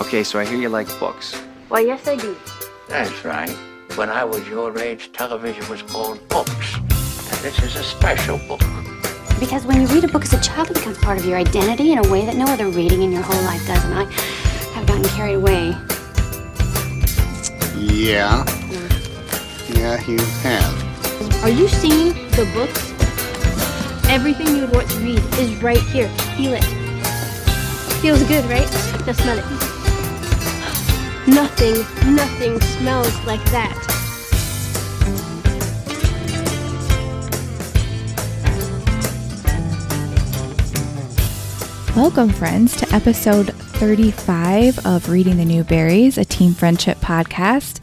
Okay, so I hear you like books. Why, yes, I do. That's right. When I was your age, television was called books. And this is a special book. Because when you read a book as a child, it becomes part of your identity in a way that no other reading in your whole life does. And I have gotten carried away. Yeah. Yeah, you have. Are you seeing the books? Everything you would want to read is right here. Feel it. Feels good, right? Now smell it. Nothing, nothing smells like that. Welcome, friends, to episode 35 of Reading the New Berries, a team friendship podcast.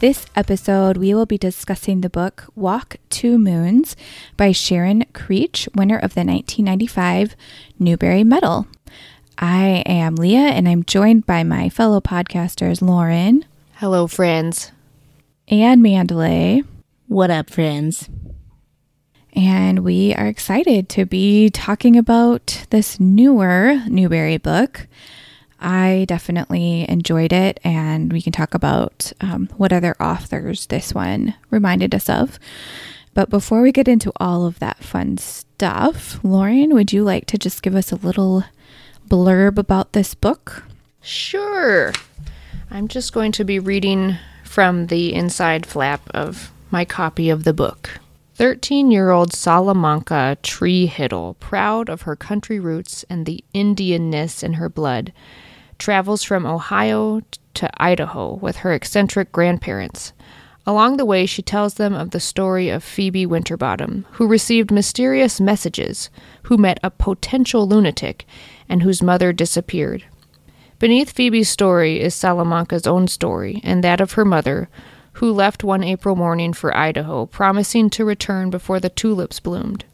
This episode, we will be discussing the book Walk Two Moons by Sharon Creech, winner of the 1995 Newbery Medal. I am Leah, and I'm joined by my fellow podcasters Lauren Hello, friends. and Mandalay. What up, friends? And we are excited to be talking about this newer Newbery book. I definitely enjoyed it, and we can talk about um, what other authors this one reminded us of. But before we get into all of that fun stuff, Lauren, would you like to just give us a little blurb about this book? Sure. I'm just going to be reading from the inside flap of my copy of the book. 13 year old Salamanca Tree Hiddle, proud of her country roots and the Indianness in her blood, travels from Ohio to Idaho with her eccentric grandparents. Along the way, she tells them of the story of Phoebe Winterbottom, who received mysterious messages, who met a potential lunatic, and whose mother disappeared. Beneath Phoebe's story is Salamanca's own story and that of her mother, who left one April morning for Idaho, promising to return before the tulips bloomed.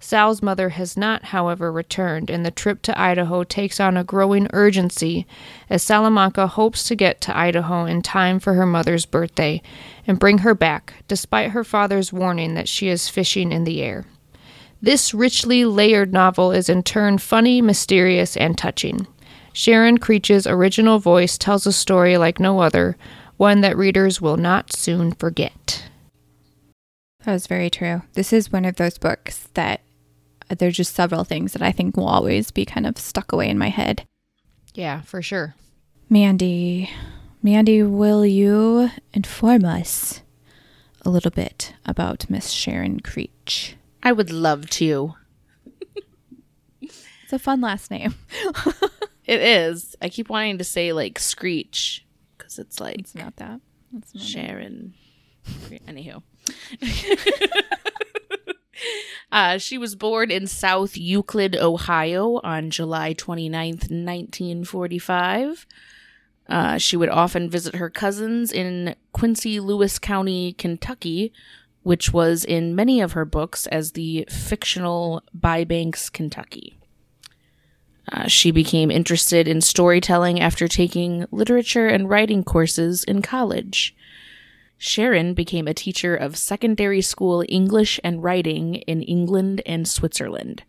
Sal's mother has not, however, returned, and the trip to Idaho takes on a growing urgency as Salamanca hopes to get to Idaho in time for her mother's birthday and bring her back, despite her father's warning that she is fishing in the air. This richly layered novel is in turn funny, mysterious, and touching. Sharon Creech's original voice tells a story like no other, one that readers will not soon forget. That was very true. This is one of those books that uh, there's just several things that I think will always be kind of stuck away in my head. Yeah, for sure. Mandy, Mandy, will you inform us a little bit about Miss Sharon Creech? I would love to. It's a fun last name. It is. I keep wanting to say like Screech because it's like It's not that. It's not Sharon. Anywho. uh, she was born in South Euclid, Ohio on July 29th, 1945. Uh, she would often visit her cousins in Quincy Lewis County, Kentucky, which was in many of her books as the fictional Bybanks, Kentucky. Uh, she became interested in storytelling after taking literature and writing courses in college. Sharon became a teacher of secondary school English and writing in England and Switzerland.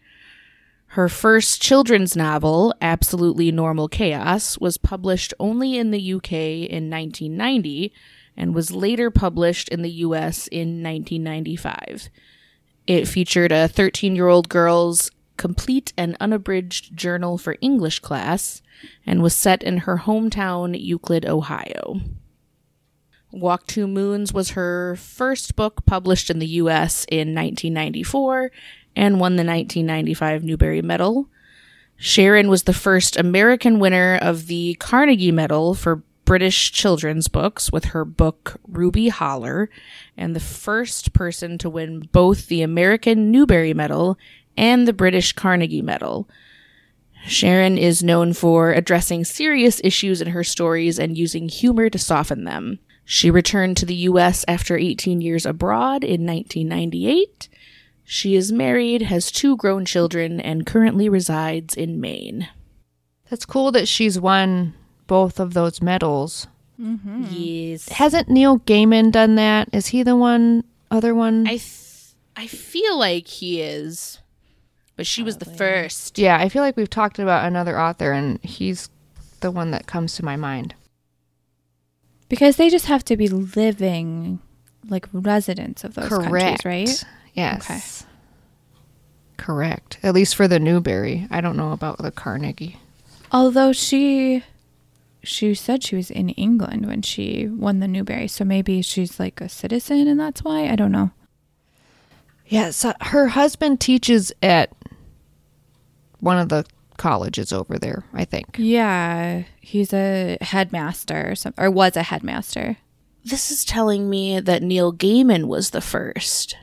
Her first children's novel, Absolutely Normal Chaos, was published only in the UK in 1990 and was later published in the US in 1995. It featured a 13 year old girl's complete and unabridged journal for English class and was set in her hometown, Euclid, Ohio. Walk Two Moons was her first book published in the US in 1994 and won the 1995 Newbery Medal. Sharon was the first American winner of the Carnegie Medal for British children's books with her book Ruby Holler, and the first person to win both the American Newbery Medal and the British Carnegie Medal. Sharon is known for addressing serious issues in her stories and using humor to soften them. She returned to the U.S. after 18 years abroad in 1998. She is married, has two grown children, and currently resides in Maine. That's cool that she's won both of those medals. Mm-hmm. Yes. Hasn't Neil Gaiman done that? Is he the one other one? I th- I feel like he is, but she was the first. yeah, I feel like we've talked about another author and he's the one that comes to my mind. Because they just have to be living like residents of those Correct. countries, right? Yes. Okay. Correct. At least for the Newbery. I don't know about the Carnegie. Although she she said she was in England when she won the Newbery, so maybe she's like a citizen and that's why. I don't know. Yeah, so her husband teaches at one of the colleges over there, I think. Yeah, he's a headmaster or something, or was a headmaster. This is telling me that Neil Gaiman was the first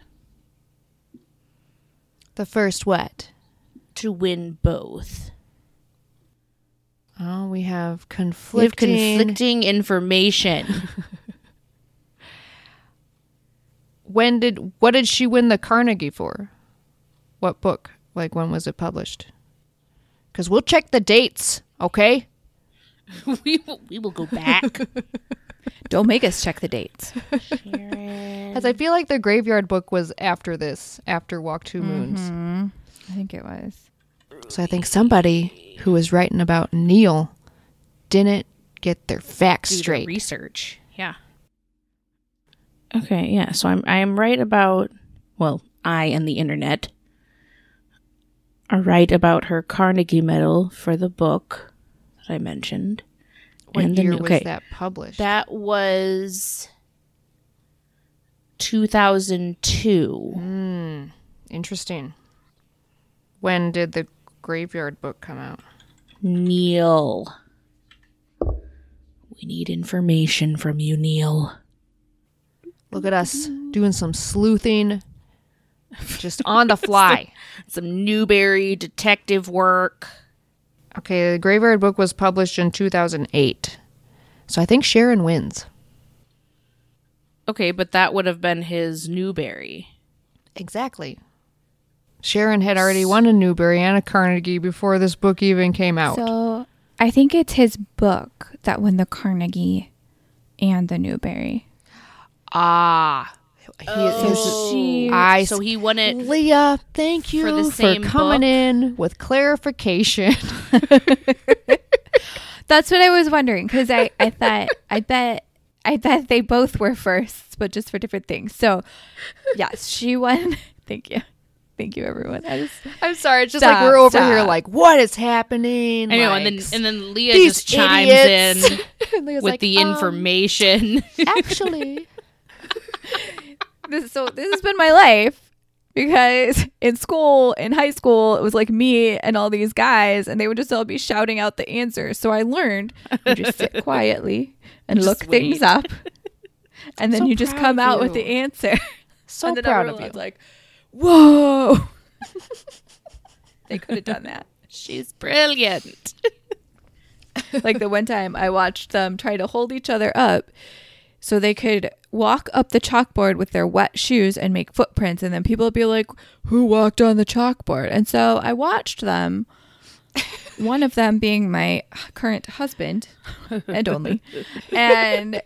The first what? to win both. Oh, we have We have conflicting. conflicting information. when did what did she win the Carnegie for? What book? Like when was it published? Cuz we'll check the dates, okay? we, will, we will go back. Don't make us check the dates. Cuz I feel like the Graveyard book was after this, after Walk Two Moons. Mm-hmm. I think it was. So I think somebody who was writing about Neil didn't get their facts do the straight. research. Yeah. Okay, yeah. So I'm I am right about well, I and the internet are right about her Carnegie Medal for the book that I mentioned. what and the year new- was okay. that published? That was 2002. Hmm. Interesting. When did the Graveyard book come out? Neil. We need information from you, Neil. Look at us doing some sleuthing just on the fly. Some Newbery detective work. Okay, the Graveyard book was published in 2008. So I think Sharon wins. Okay, but that would have been his Newbery. Exactly. Sharon had already won a Newbery and a Carnegie before this book even came out. So I think it's his book that won the Carnegie and the Newbery. ah. He, So she I So he won it. Leah, thank you For for, the same coming book? in with clarification. That's what I was wondering because I, I thought I bet I thought they both were firsts, but just for different things. So yes, she won. Thank you, thank you, everyone. I just I'm sorry, it's just Stop, like we're over stop. here like, what is happening? I know, Like, and then and then Leah just chimes idiots. in with like, the um, information. actually, this, so this has been my life because in school, in high school, it was like me and all these guys, and they would just all be shouting out the answers. So I learned you just sit quietly and Just look things up, and then So you just come of out with the answer. so and then proud of you. like, "Whoa!" they could have done that. She's brilliant. like the one time I watched them try to hold each other up so they could walk up the chalkboard with their wet shoes and make footprints and then people would be like who walked on the chalkboard and so I watched them one of them being my current husband and only and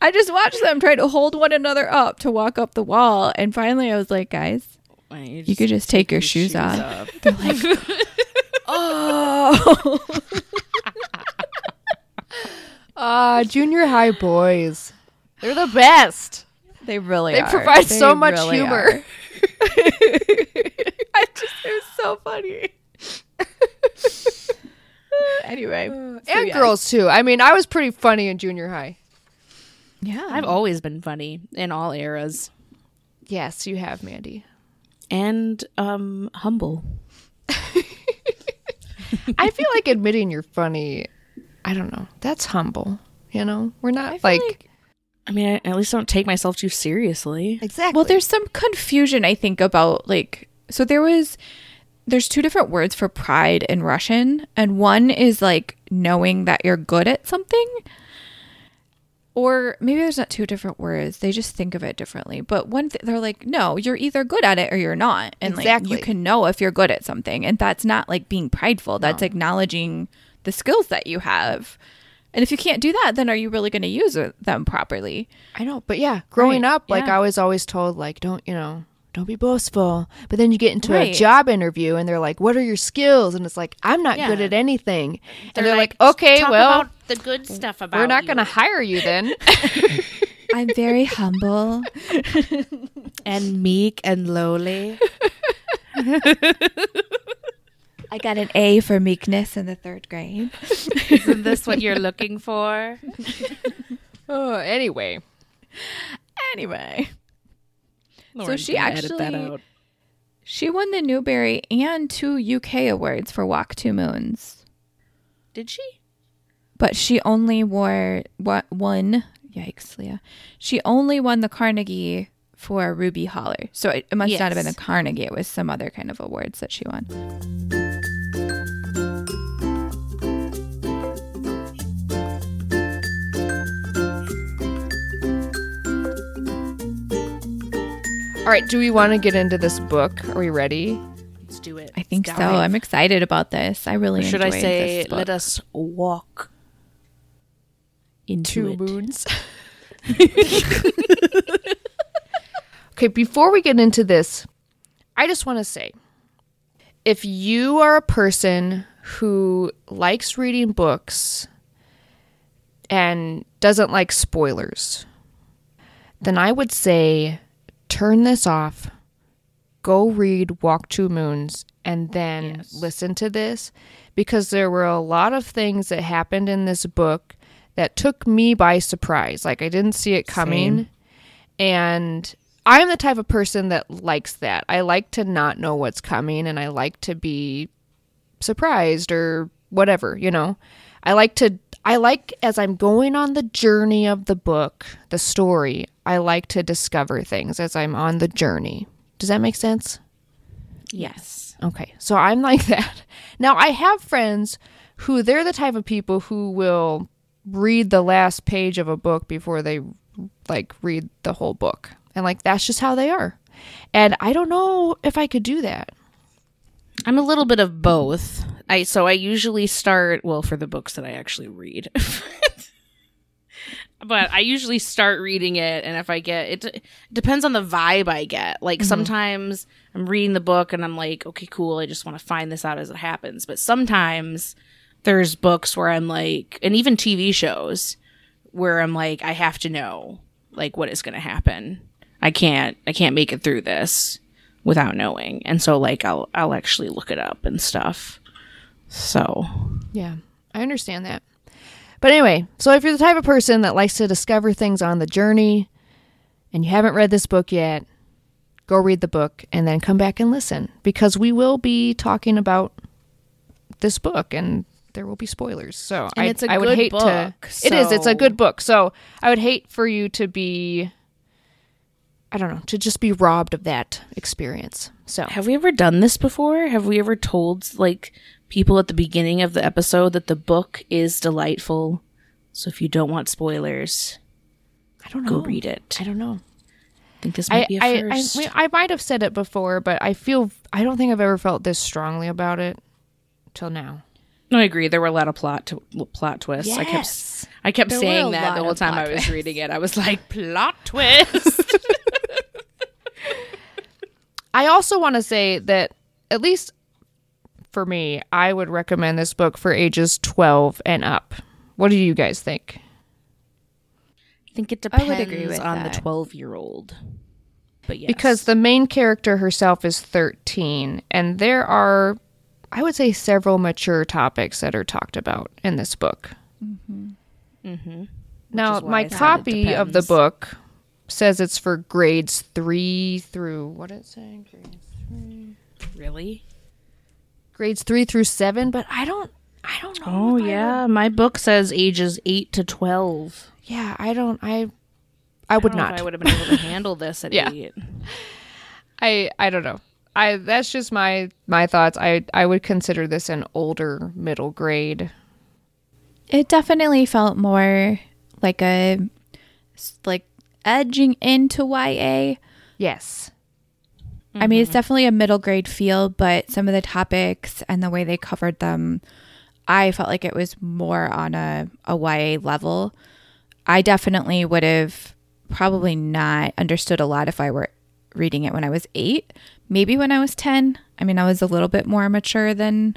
I just watched them try to hold one another up to walk up the wall and finally I was like guys you could just take your shoes off. They're like, oh. Ah, junior high boys. They're the best. They really They are. provide so much really humor. I just it was so funny. anyway, so and yes. girls too. I mean, I was pretty funny in junior high. Yeah, I've always been funny in all eras Yes, you have, Mandy. and um humble. I feel like admitting you're funny. I don't know. That's humble. You know, we're not like, I mean, I at least don't take myself too seriously. exactly. Well, there's some confusion I think about like so there was there's two different words for pride in Russian and one is like knowing that you're good at something or maybe there's not two different words. They just think of it differently. But one th- they're like no you're either good at it or you're not. And like you can know if you're good at something. And that's not like being prideful. That's acknowledging the skills that you have. And if you can't do that then are you really going to use them properly? I know, but yeah, growing Right, up, like yeah. I was always told, like, don't you know, don't be boastful. But then you get into Right. a job interview and they're like, what are your skills? And it's like, I'm not good at anything. They're and they're like, like, okay, Talk well, about the good stuff about we're not going to hire you then. I'm very humble. and meek and lowly. I got an A for meekness in the third grade. Isn't this what you're looking for? oh, anyway. Anyway, Lauren's she actually- she won the Newbery and two UK awards for Walk Two Moons, Did she? but she only wore what one. Yikes, Leah! She only won the Carnegie for Ruby Holler, so it, it must not have been the Carnegie. It was some other kind of awards that she won. All right, do we want to get into this book? Are we ready? Let's do it. I think so. I'm excited about this. I really Or should I enjoyed say, this book. let us walk into Two it. moons. okay, before we get into this, I just want to say if you are a person who likes reading books and doesn't like spoilers, then I would say turn this off, go read Walk Two Moons, and then Yes. listen to this because there were a lot of things that happened in this book that took me by surprise. Like I didn't see it coming. Same. And I'm the type of person that likes that. I like to not know what's coming and I like to be surprised or whatever, you know. I like to I like as I'm going on the journey of the book, the story, I like to discover things as I'm on the journey. Does that make sense? Yes. Okay, so I'm like that. Now I have friends who they're the type of people who will read the last page of a book before they like read the whole book. And like that's just how they are. And I don't know if I could do that. I'm a little bit of both. I so I usually start well for the books that I actually read. but I usually start reading it and if I get it, it depends on the vibe I get. Like mm-hmm. sometimes I'm reading the book and I'm like, okay, cool, I just want to find this out as it happens. But sometimes there's books where I'm like and even TV shows where I'm like I have to know like what is going to happen. I can't I can't make it through this without knowing. And so like I'll I'll actually look it up and stuff. So, Yeah, I understand that. But anyway, so if you're the type of person that likes to discover things on the journey and you haven't read this book yet, go read the book and then come back and listen because we will be talking about this book and there will be spoilers. So And I, it's a I would hate to. book, It is. It's a good book. So I would hate for you to be. I don't know to just be robbed of that experience. So have we ever done this before? Have we ever told like people at the beginning of the episode that the book is delightful? So if you don't want spoilers, I don't know. go read it. I don't know. I think this I, might be a I, I, first. mean, I might have said it before, but I feel I don't think I've ever felt this strongly about it till now. no, I agree. There were a lot of plot to, plot twists. I kept Yes. I kept There saying that the whole time I was twists. reading it. I was like, plot twist. I also want to say that at least for me, I would recommend this book for ages 12 and up. What do you guys think? I think it I depends would agree with on that. the 12 year old. But yes. Because the main character herself is 13 and there are I would say several mature topics that are talked about in this book. Mm-hmm. Now, is why my I copy of the book says it's for grades 3 through what did it say? Grades really? Grades 3 through 7, but I don't I don't know. Oh if I yeah, my book says ages 8 to 12. Yeah, I don't I I would I don't know if not. I would have been able to handle this at Yeah. 8. I I don't know. I that's just my my thoughts. I I would consider this an older middle grade. It definitely felt more like a like edging into YA. Yes. I mean, it's mm-hmm. definitely a middle grade feel, but some of the topics and the way they covered them, I felt like it was more on a, a YA level. I definitely would have probably not understood a lot if I were reading it when I was eight, maybe when I was 10. I mean, I was a little bit more mature than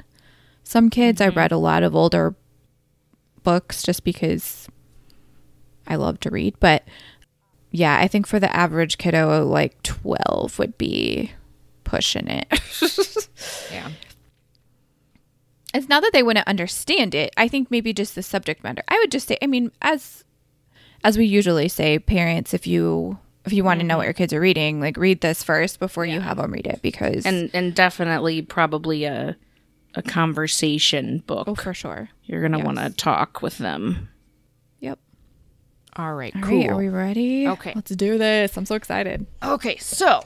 some kids. I mm-hmm. read a lot of older books just because I love to read. But yeah, I think for the average kiddo, like 12 would be pushing it. Yeah. it's not that they wouldn't understand it. I think maybe just the subject matter. I would just say, I mean, as as we usually say, parents, if you if you want to know what mm-hmm. your kids are reading, like read this first before you have them read it because and and definitely probably a a conversation book. oh for sure. You're gonna Yes. want to talk with them. All right, All cool. right, are we ready? Okay. let's do this. I'm so excited. Okay, so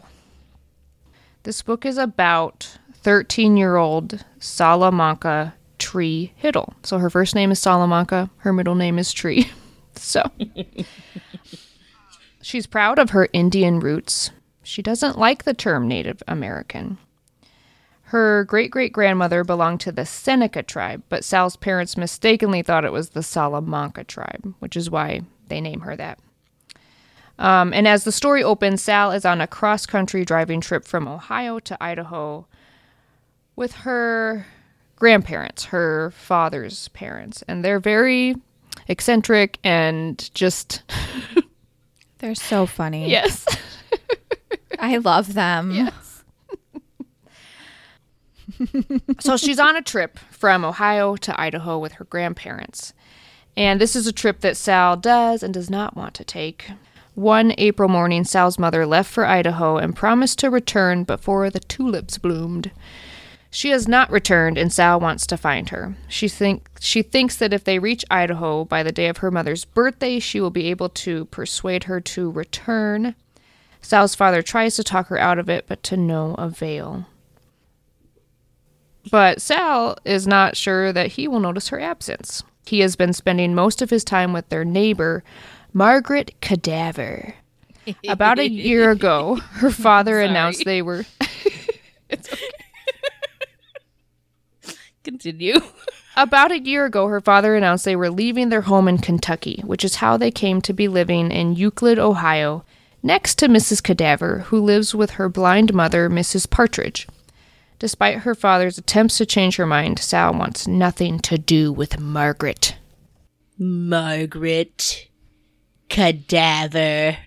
this book is about 13 year old Salamanca Tree Hiddle. So her first name is Salamanca, her middle name is Tree. so she's proud of her Indian roots. She doesn't like the term Native American. Her great great grandmother belonged to the Seneca tribe, but Sal's parents mistakenly thought it was the Salamanca tribe, which is why they name her that. Um, and as the story opens, Sal is on a cross country driving trip from Ohio to Idaho with her grandparents, her father's parents. And they're very eccentric and just, They're so funny. yes. I love them. Yes. so she's on a trip from Ohio to Idaho with her grandparents. And this is a trip that Sal does and does not want to take. One April morning, Sal's mother left for Idaho and promised to return before the tulips bloomed. She has not returned, and Sal wants to find her. She think she thinks that if they reach Idaho by the day of her mother's birthday, she will be able to persuade her to return. Sal's father tries to talk her out of it, but to no avail. But Sal is not sure that he will notice her absence. He has been spending most of his time with their neighbor, Margaret Cadaver. About a year ago, her father announced they were Continue. About a year ago, her father announced they were leaving their home in Kentucky, which is how they came to be living in Euclid, Ohio, next to Mrs. Cadaver, who lives with her blind mother, Mrs. Partridge. Despite her father's attempts to change her mind, Sal wants nothing to do with Margaret. Margaret Cadaver.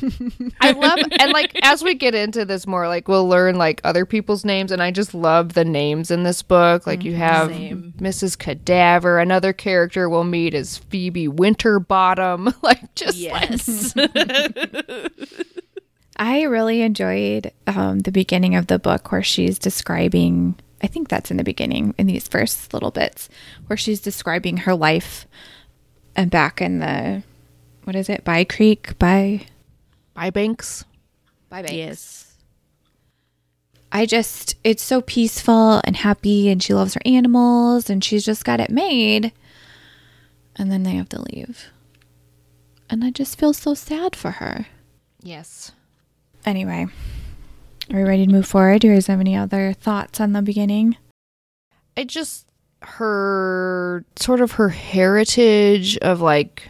I love and like as we get into this more, like we'll learn like other people's names, and I just love the names in this book. Like you mm-hmm. have Mrs. Cadaver, another character we'll meet is Phoebe Winterbottom. Like just like Yes. I really enjoyed um, the beginning of the book where she's describing, I think that's in the beginning, in these first little bits, where she's describing her life and back in the, what is it, By Creek? By, By Banks. by Banks. yes. I just, it's so peaceful and happy, and she loves her animals, and she's just got it made. And then they have to leave. And I just feel so sad for her. Yes. Anyway, are we ready to move forward? Do you guys have any other thoughts on the beginning? I just her sort of her heritage of like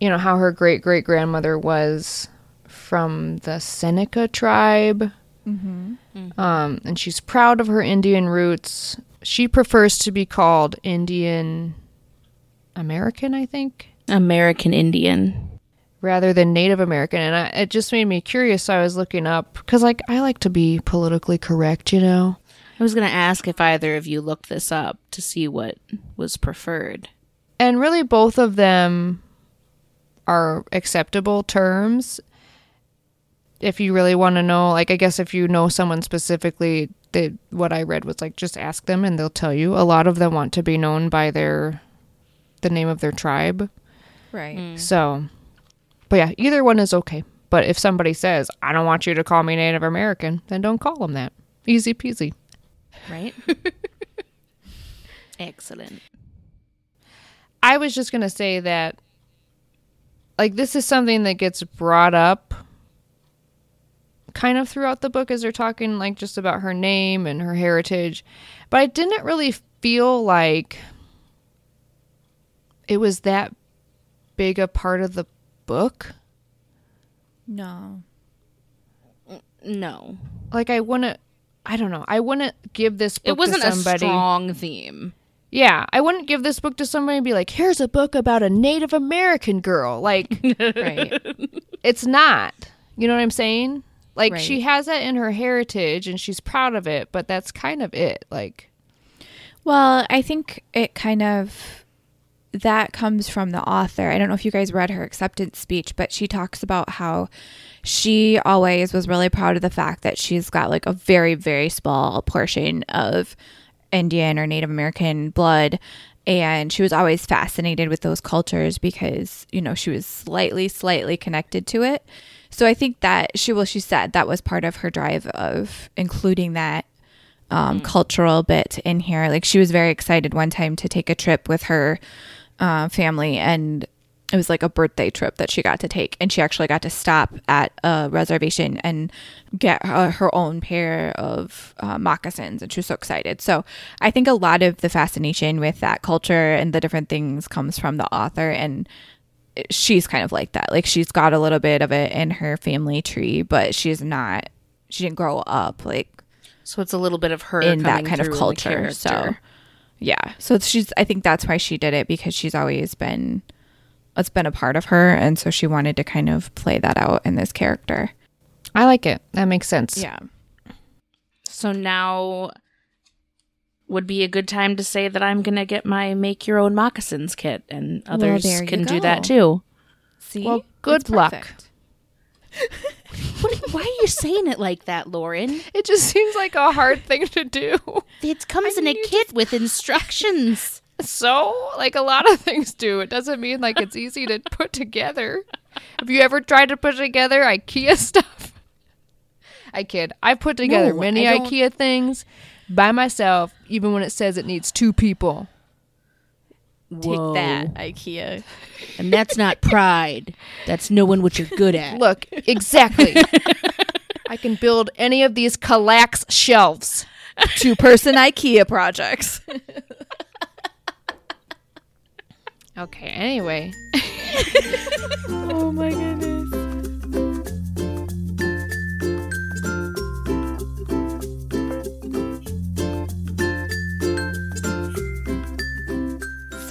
you know how her great great grandmother was from the Seneca tribe. Um, and she's proud of her Indian roots. She prefers to be called Indian American, I think, American Indian. Rather than Native American. And I, it just made me curious. So I was looking up because, like, I like to be politically correct, you know. I was going to ask if either of you looked this up to see what was preferred. And really, both of them are acceptable terms. If you really want to know, like, I guess if you know someone specifically, they, what I read was like, just ask them and they'll tell you. A lot of them want to be known by their, the name of their tribe. Right. Hmm. So, but yeah, either one is okay. But if somebody says, I don't want you to call me Native American, then don't call them that. Easy peasy. Right? Excellent. I was just going to say that, like, this is something that gets brought up kind of throughout the book as they're talking, like, just about her name and her heritage. But I didn't really feel like it was that big a part of the book. No. No, Like I wouldn't. I don't know. I wouldn't give this book it wasn't to a somebody. strong theme. Yeah, I wouldn't give this book to somebody and be like, "Here's a book about a Native American girl." Like, Right. it's not. You know what I'm saying? Like, Right. she has that in her heritage and she's proud of it, but that's kind of it. Like, Well, I think it kind of that comes from the author. I don't know if you guys read her acceptance speech, but she talks about how she always was really proud of the fact that she's got like a very, very small portion of Indian or Native American blood. And she was always fascinated with those cultures because, you know, she was slightly, slightly connected to it. So I think that she, well, she said that was part of her drive of including that um, cultural bit in here. Like she was very excited one time to take a trip with her uh, family, and it was like a birthday trip that she got to take, and she actually got to stop at a reservation and get uh, her own pair of uh, moccasins, and she was so excited. So I think a lot of the fascination with that culture and the different things comes from the author and she's kind of like that. Like she's got a little bit of it in her family tree, but she's not. She didn't grow up like So it's a little bit of her in that kind of through in the culture. So. Yeah, so she's. I think that's why she did it because she's always been. It's been a part of her, and so she wanted to kind of play that out in this character. I like it. That makes sense. Yeah. So now would be a good time to say that I'm gonna get my make your own moccasins kit, and others there you can do that too. See. Well, good luck. perfect. Why are you saying it like that, Lauren? It just seems like a hard thing to do. It comes in a kit with instructions. So, like a lot of things do. It doesn't mean like it's easy to put together. Have you ever tried to put together IKEA stuff? I kid. I've put together No, many IKEA things by myself, even when it says it needs two people. Take that, IKEA. And that's not pride. That's knowing what you're good at. Look, exactly. I can build any of these Kallax shelves. Two person IKEA projects. Okay, anyway. oh my goodness.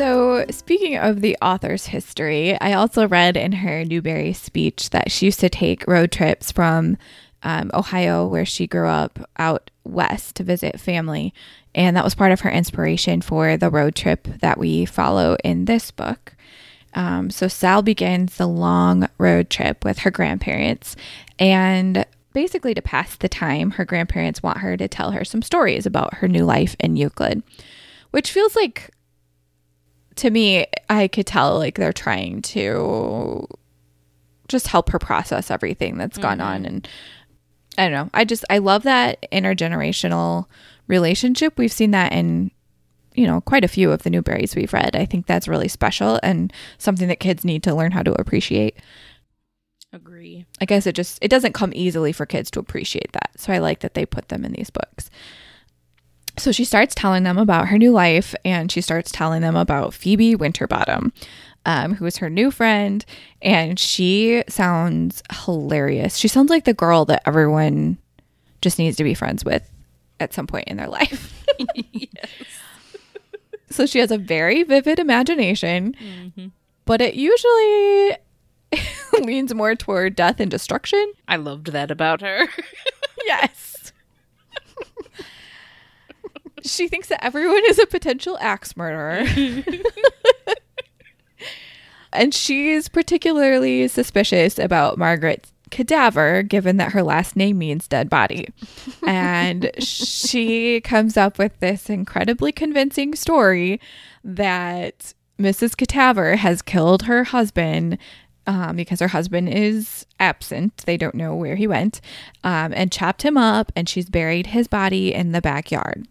So, speaking of the author's history, I also read in her Newbery speech that she used to take road trips from um, Ohio, where she grew up, out west to visit family. And that was part of her inspiration for the road trip that we follow in this book. Um, so Sal begins the long road trip with her grandparents, and basically to pass the time, her grandparents want her to tell her some stories about her new life in Euclid, which feels like to me, I could tell like they're trying to just help her process everything that's gone on, mm-hmm. and I don't know. I just I love that intergenerational relationship. We've seen that in you know, quite a few of the Newberys we've read. I think that's really special and something that kids need to learn how to appreciate. Agree. I guess it just it doesn't come easily for kids to appreciate that. So I like that they put them in these books. So she starts telling them about her new life and she starts telling them about Phoebe Winterbottom, um, who is her new friend. And she sounds hilarious. She sounds like the girl that everyone just needs to be friends with at some point in their life. So she has a very vivid imagination, but it usually leans more toward death and destruction. I loved that about her. Yes. She thinks that everyone is a potential axe murderer. and she's particularly suspicious about Margaret's cadaver, given that her last name means dead body. And she comes up with this incredibly convincing story that Mrs. Cadaver has killed her husband um, because her husband is absent. They don't know where he went, um, and chopped him up, and she's buried his body in the backyard.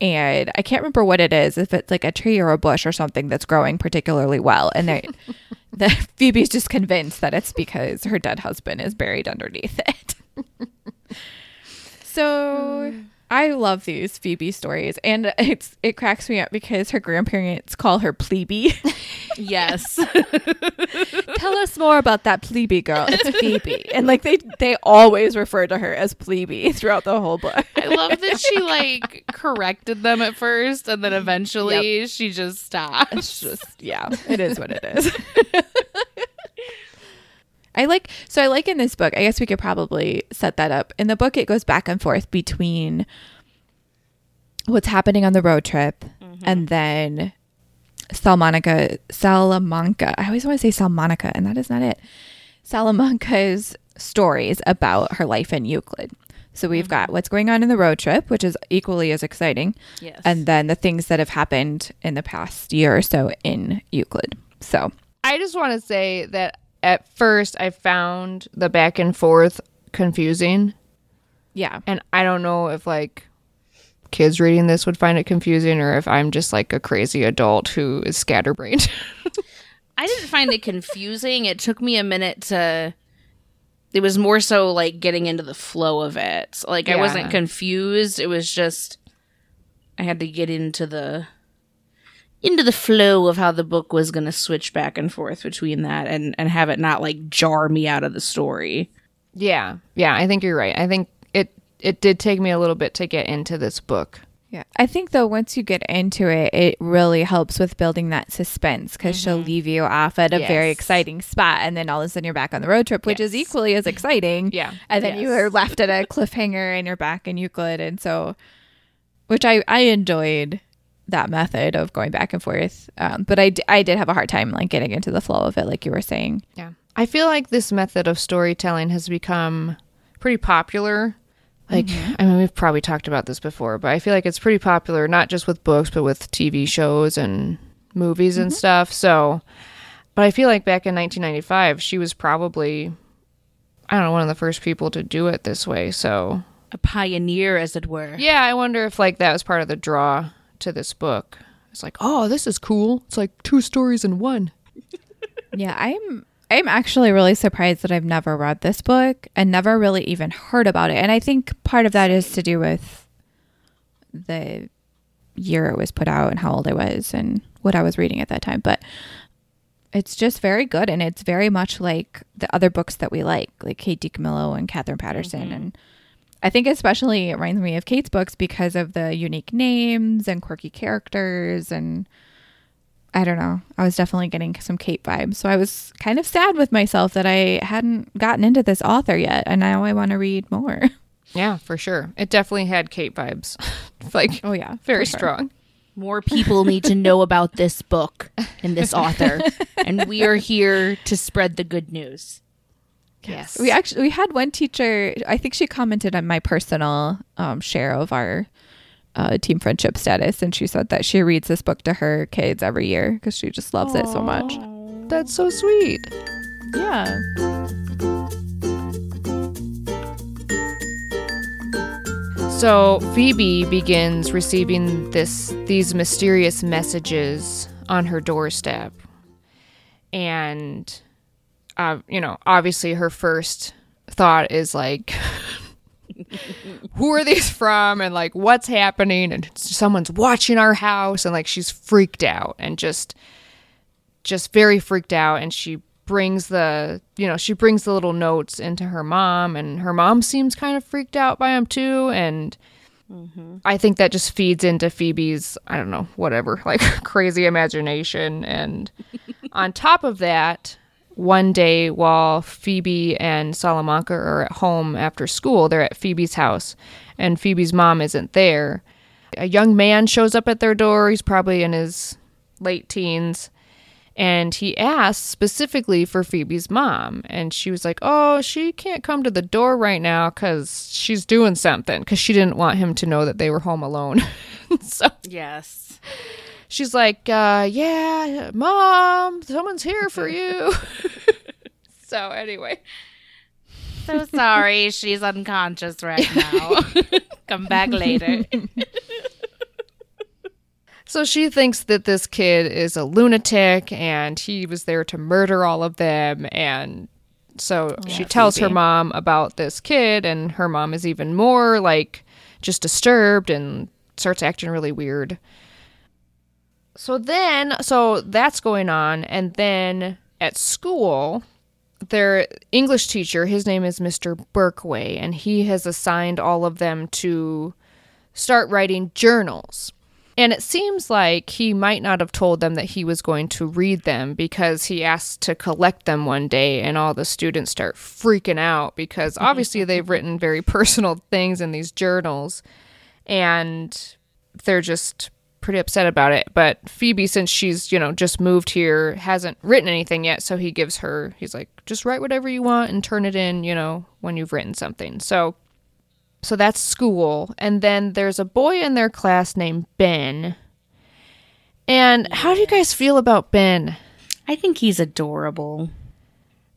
And I can't remember what it is, if it's like a tree or a bush or something that's growing particularly well. And they, the Phoebe's just convinced that it's because her dead husband is buried underneath it. so oh, I love these Phoebe stories, and it's it cracks me up because her grandparents call her plebe. Yes. Tell us more about that plebe girl. It's Phoebe, and like they they always refer to her as plebe throughout the whole book. I love that she like corrected them at first and then eventually she just stopped. It's just yeah, it is what it is. I like so I like in this book. I guess we could probably set that up. In the book it goes back and forth between what's happening on the road trip mm-hmm. and then Salamanca Salamanca. I always want to say Salamanca and that is not it. Salamanca's stories about her life in Euclid. So we've mm-hmm. got what's going on in the road trip, which is equally as exciting. Yes. And then the things that have happened in the past year or so in Euclid. So I just want to say that at first I found the back and forth confusing. yeah. And I don't know if like kids reading this would find it confusing or if I'm just like a crazy adult who is scatterbrained. I didn't find it confusing. It took me a minute to. It was more so like getting into the flow of it. Like I wasn't confused. It was just I had to get into the into the flow of how the book was going to switch back and forth between that and and have it not like jar me out of the story. yeah. Yeah, I think you're right. I think it it did take me a little bit to get into this book. Yeah. I think though once you get into it, it really helps with building that suspense because she'll mm-hmm. leave you off at a very exciting spot and then all of a sudden you're back on the road trip, which is equally as exciting. Yeah. And then you are left at a cliffhanger and you're back in Euclid. And so, which I, I enjoyed that method of going back and forth. Um, but I, d- I did have a hard time like getting into the flow of it, like you were saying. Yeah. I feel like this method of storytelling has become pretty popular. Like, I mean, we've probably talked about this before, but I feel like it's pretty popular, not just with books, but with TV shows and movies and stuff. So, but I feel like back in 1995, she was probably, I don't know, one of the first people to do it this way. So, A pioneer as it were. yeah, I wonder if like that was part of the draw to this book. It's like, oh, this is cool. It's like two stories in one. Yeah, I'm I'm actually really surprised that I've never read this book and never really even heard about it. And I think part of that is to do with the year it was put out and how old I was and what I was reading at that time. But it's just very good and it's very much like the other books that we like, like Kate DiCamillo and Katherine Paterson mm-hmm. and I think especially it reminds me of Kate's books because of the unique names and quirky characters and I don't know. I was definitely getting some Kate vibes. So I was kind of sad with myself that I hadn't gotten into this author yet. And now I want to read more. Yeah, for sure. It definitely had Kate vibes. like, Oh, yeah. very for sure. strong. More people need to know about this book and this author, and we are here to spread the good news. Yes. We actually we had one teacher. I think she commented on my personal um, share of our uh, team friendship status, and she said that she reads this book to her kids every year because she just loves it so much. That's so sweet. Yeah. So Phoebe begins receiving this these mysterious messages on her doorstep. And uh, you know, obviously her first thought is like who are these from and like what's happening? And someone's watching our house and like she's freaked out and just just very freaked out. And she brings the you know she brings the little notes into her mom and her mom seems kind of freaked out by them too. And i think that just feeds into phoebe's i don't know whatever like crazy imagination. And on top of that one day while phoebe and salamanca are at home after school they're at phoebe's house and phoebe's mom isn't there a young man shows up at their door he's probably in his late teens and he asks specifically for Phoebe's mom. And she was like, Oh, she can't come to the door right now because she's doing something because she didn't want him to know that they were home alone. so Yes. She's like, uh, Yeah, mom, someone's here for you. so, anyway, So sorry, she's unconscious right now. Come back later. so she thinks that this kid is a lunatic and he was there to murder all of them. And So she tells her mom about this kid, and her mom is even more like just disturbed and starts acting really weird. So then, so that's going on, and then at school, their English teacher, his name is Mr. Birkway, and he has assigned all of them to start writing journals. And it seems like he might not have told them that he was going to read them because he asked to collect them one day, and all the students start freaking out because mm-hmm. obviously they've written very personal things in these journals and they're just pretty upset about it. But Phoebe, since she's, you know, just moved here, hasn't written anything yet. So he gives her, he's like, just write whatever you want and turn it in, you know, when you've written something. So, so that's school. And then there's a boy in their class named Ben. And how do you guys feel about Ben? I think he's adorable.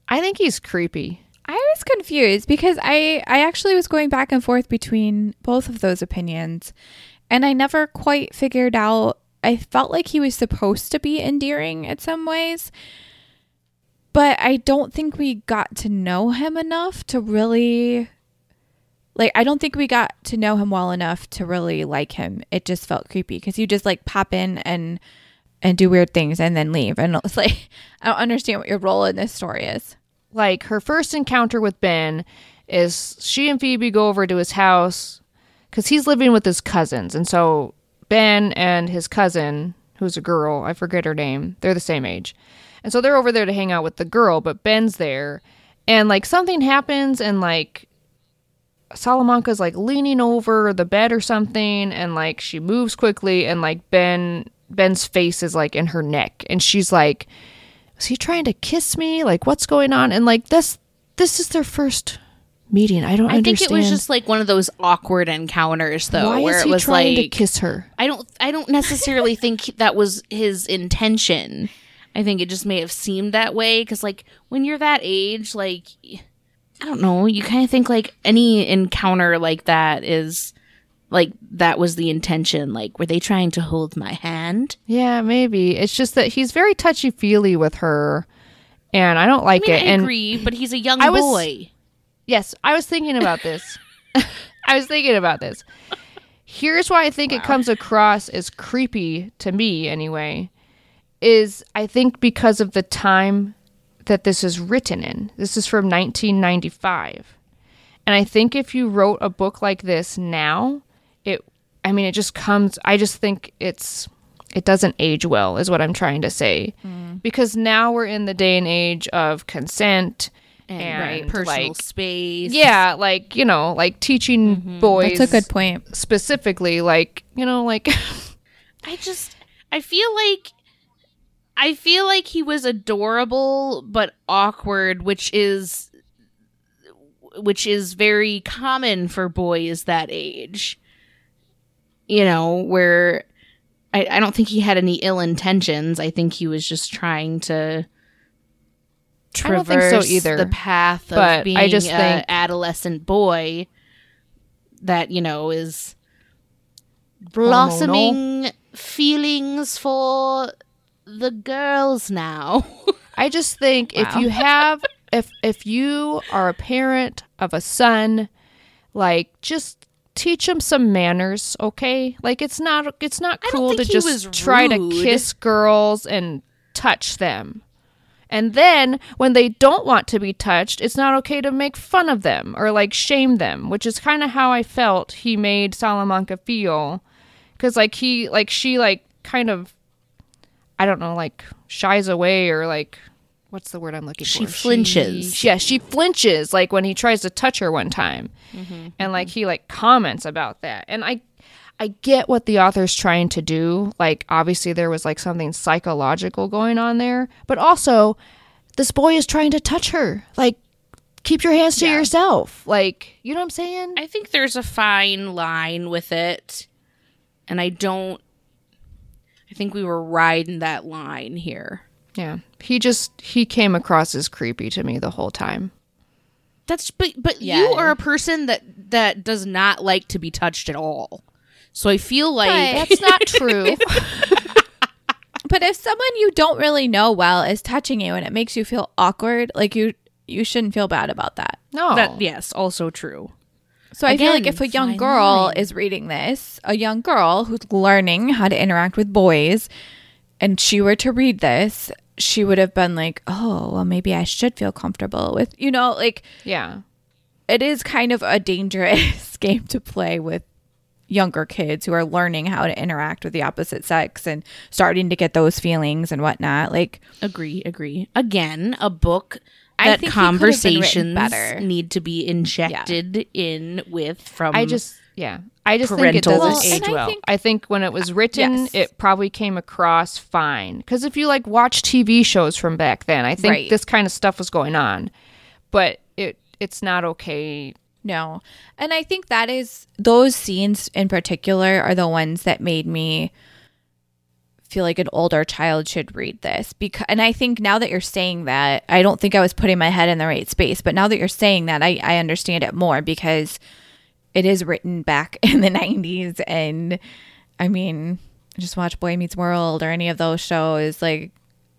I think he's creepy. I was confused because I I actually was going back and forth between both of those opinions and I never quite figured out I felt like he was supposed to be endearing in some ways but I don't think we got to know him enough to really like I don't think we got to know him well enough to really like him. It just felt creepy because you just like pop in and and do weird things and then leave and it's like I don't understand what your role in this story is. like her first encounter with Ben is she and Phoebe go over to his house because he's living with his cousins. And so Ben and his cousin, who's a girl, I forget her name, they're the same age. And so they're over there to hang out with the girl, but Ben's there. And like something happens and like Salamanca's like leaning over the bed or something and like she moves quickly and like Ben Ben's face is like in her neck and she's like is he trying to kiss me? Like, what's going on? And like this, this is their first meeting. I don't understand. I think it was just like one of those awkward encounters, though, why where is it he was trying like to kiss her? I don't I don't necessarily think that was his intention. I think it just may have seemed that way cuz like when you're that age like I don't know, you kind of think like any encounter like that is like that was the intention like were they trying to hold my hand? Yeah, maybe. It's just that he's very touchy feely with her, and I don't I like mean, it. I and agree, but he's a young I was- boy. Yes, I was thinking about this. I was thinking about this. Here's why I think it comes across as creepy to me, anyway. Is I think because of the time that this is written in. This is from 1995. And I think if you wrote a book like this now, it I mean it just comes I just think it's it doesn't age well is what I'm trying to say. Mm. Because now we're in the day and age of consent And, and, right, personal like space. yeah, like, you know, like teaching mm-hmm. boys That's a good point. specifically like, you know, like I just I feel like I feel like he was adorable but awkward, which is which is very common for boys that age. You know, where I, I don't think he had any ill intentions. I think he was just trying to I don't think so either. the path of But I being just a think- adolescent boy that, you know, is blossoming feelings for the girls now. I just think if you have if if you are a parent of a son, like just teach him some manners, okay? Like it's not it's not cool to just try to kiss girls and touch them. And then when they don't want to be touched, it's not okay to make fun of them or like shame them, which is kind of how I felt he made Salamanca feel cuz like he like she like kind of I don't know, like shies away or like what's the word I'm looking She for? flinches. She, flinches. yeah, she flinches like when he tries to touch her one time. Mm-hmm. And like mm-hmm. he like comments about that. And I I get what the author's trying to do. Like obviously there was like something psychological going on there, but also this boy is trying to touch her. Like keep your hands to yourself. Like, you know what I'm saying? I think there's a fine line with it. And I don't I think we were riding that line here. yeah. He just he came across as creepy to me the whole time. That's but but Yeah. you are a person that that does not like to be touched at all. So I feel like That's not true. But if someone you don't really know well is touching you and it makes you feel awkward, like you you shouldn't feel bad about that. No. That yes, also true. So I feel like if a young girl line. is reading this, a young girl who's learning how to interact with boys, and she were to read this, she would have been like, "Oh, well, maybe I should feel comfortable with," you know, like yeah. it is kind of a dangerous game to play with younger kids who are learning how to interact with the opposite sex and starting to get those feelings and whatnot. Like, Agree, agree. Again, a book I that think he could have been written conversations better. need to be injected in with from I just yeah. I just think it parental doesn't Well, age and I well. think- I think when it was written, Yes. it probably came across fine. Because if you like watch TV shows from back then, I think Right. this kind of stuff was going on. But it it's not okay. No. And I think that is those scenes in particular are the ones that made me feel like an older child should read this because and I think now that you're saying that, I don't think I was putting my head in the right space, but now that you're saying that, I I understand it more because it is written back in the 90s and I mean, just watch Boy Meets World or any of those shows like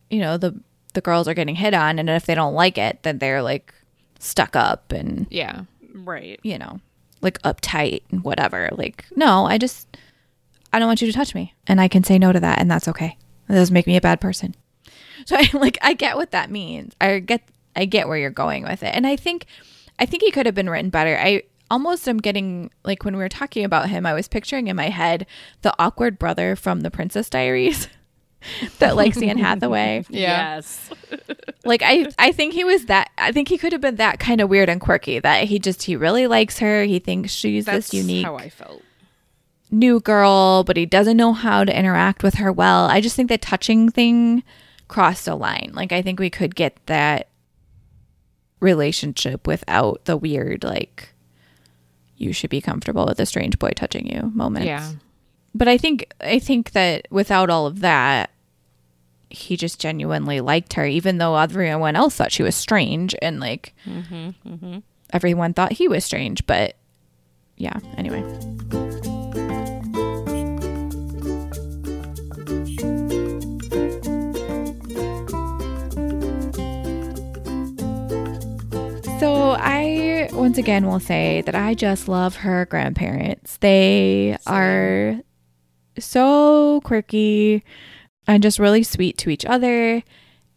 you know, the the girls are getting hit on and if they don't like it, then they're like stuck up and Yeah. Right. you know, like uptight and whatever. Like, no, I just, I don't want you to touch me. And I can say no to that. And that's okay. It doesn't make me a bad person. So I like, I get what that means. I get, I get where you're going with it. And I think, I think he could have been written better. I almost I'm getting, like, when we were talking about him, I was picturing in my head the awkward brother from the Princess Diaries. that likes Anne Hathaway. Yeah. Yes. Like I I think he was that I think he could have been that kind of weird and quirky that he just he really likes her. He thinks she's That's this unique how I felt. new girl, but he doesn't know how to interact with her well. I just think the touching thing crossed a line. Like I think we could get that relationship without the weird like you should be comfortable with a strange boy touching you moments. Yeah. But I think I think that without all of that he just genuinely liked her even though everyone else thought she was strange and like everyone thought he was strange, but yeah, anyway. So I once again will say that I just love her grandparents. They are so quirky and just really sweet to each other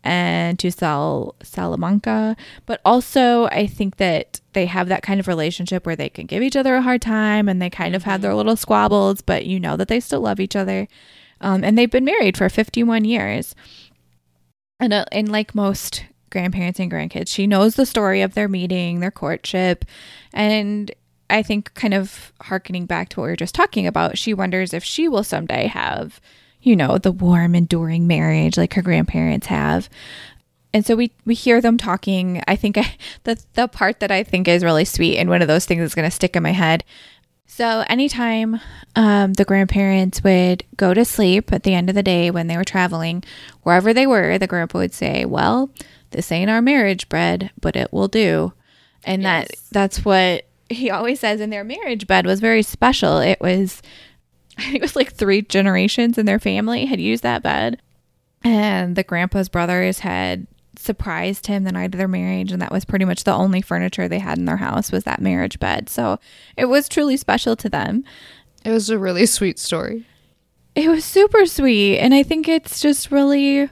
and to Sal Salamanca. But also I think that they have that kind of relationship where they can give each other a hard time and they kind of have their little squabbles, but you know that they still love each other. Um, and they've been married for 51 years. And, uh, and like most grandparents and grandkids, she knows the story of their meeting, their courtship. And I think, kind of harkening back to what we were just talking about, she wonders if she will someday have, you know, the warm, enduring marriage like her grandparents have. And so we, we hear them talking. I think I, the, the part that I think is really sweet and one of those things that's going to stick in my head so, anytime um, the grandparents would go to sleep at the end of the day when they were traveling, wherever they were, the grandpa would say, Well, this ain't our marriage bed, but it will do. And that that's what he always says in their marriage bed was very special. It was, I think it was like three generations in their family had used that bed. And the grandpa's brothers had surprised him the night of their marriage and that was pretty much the only furniture they had in their house was that marriage bed so it was truly special to them It was a really sweet story. it was super sweet and i think it's just really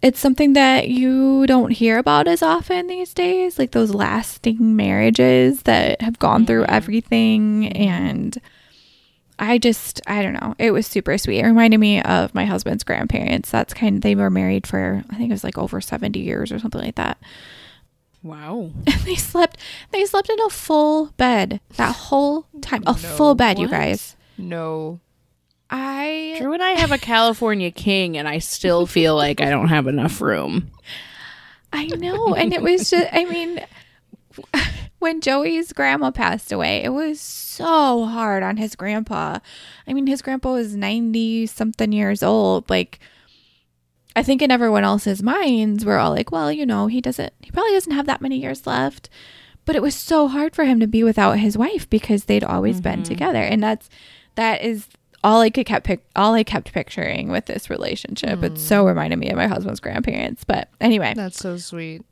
it's something that you don't hear about as often these days like those lasting marriages that have gone through mm-hmm. everything and i just i don't know it was super sweet it reminded me of my husband's grandparents that's kind of they were married for i think it was like over 70 years or something like that Wow. and they slept they slept in a full bed that whole time a full bed you guys No. i Drew and I have a California king, and I still feel like I don't have enough room. I know. And it was just, I mean, when Joey's grandma passed away, it was so hard on his grandpa. I mean, his grandpa was 90 something years old. Like, I think in everyone else's minds, we're all like, well, you know, he doesn't, he probably doesn't have that many years left. But it was so hard for him to be without his wife because they'd always been mm-hmm. together. And that's, that is, all I could kept pic- all I kept picturing with this relationship. It so mm. reminded me of my husband's grandparents. But anyway, That's so sweet.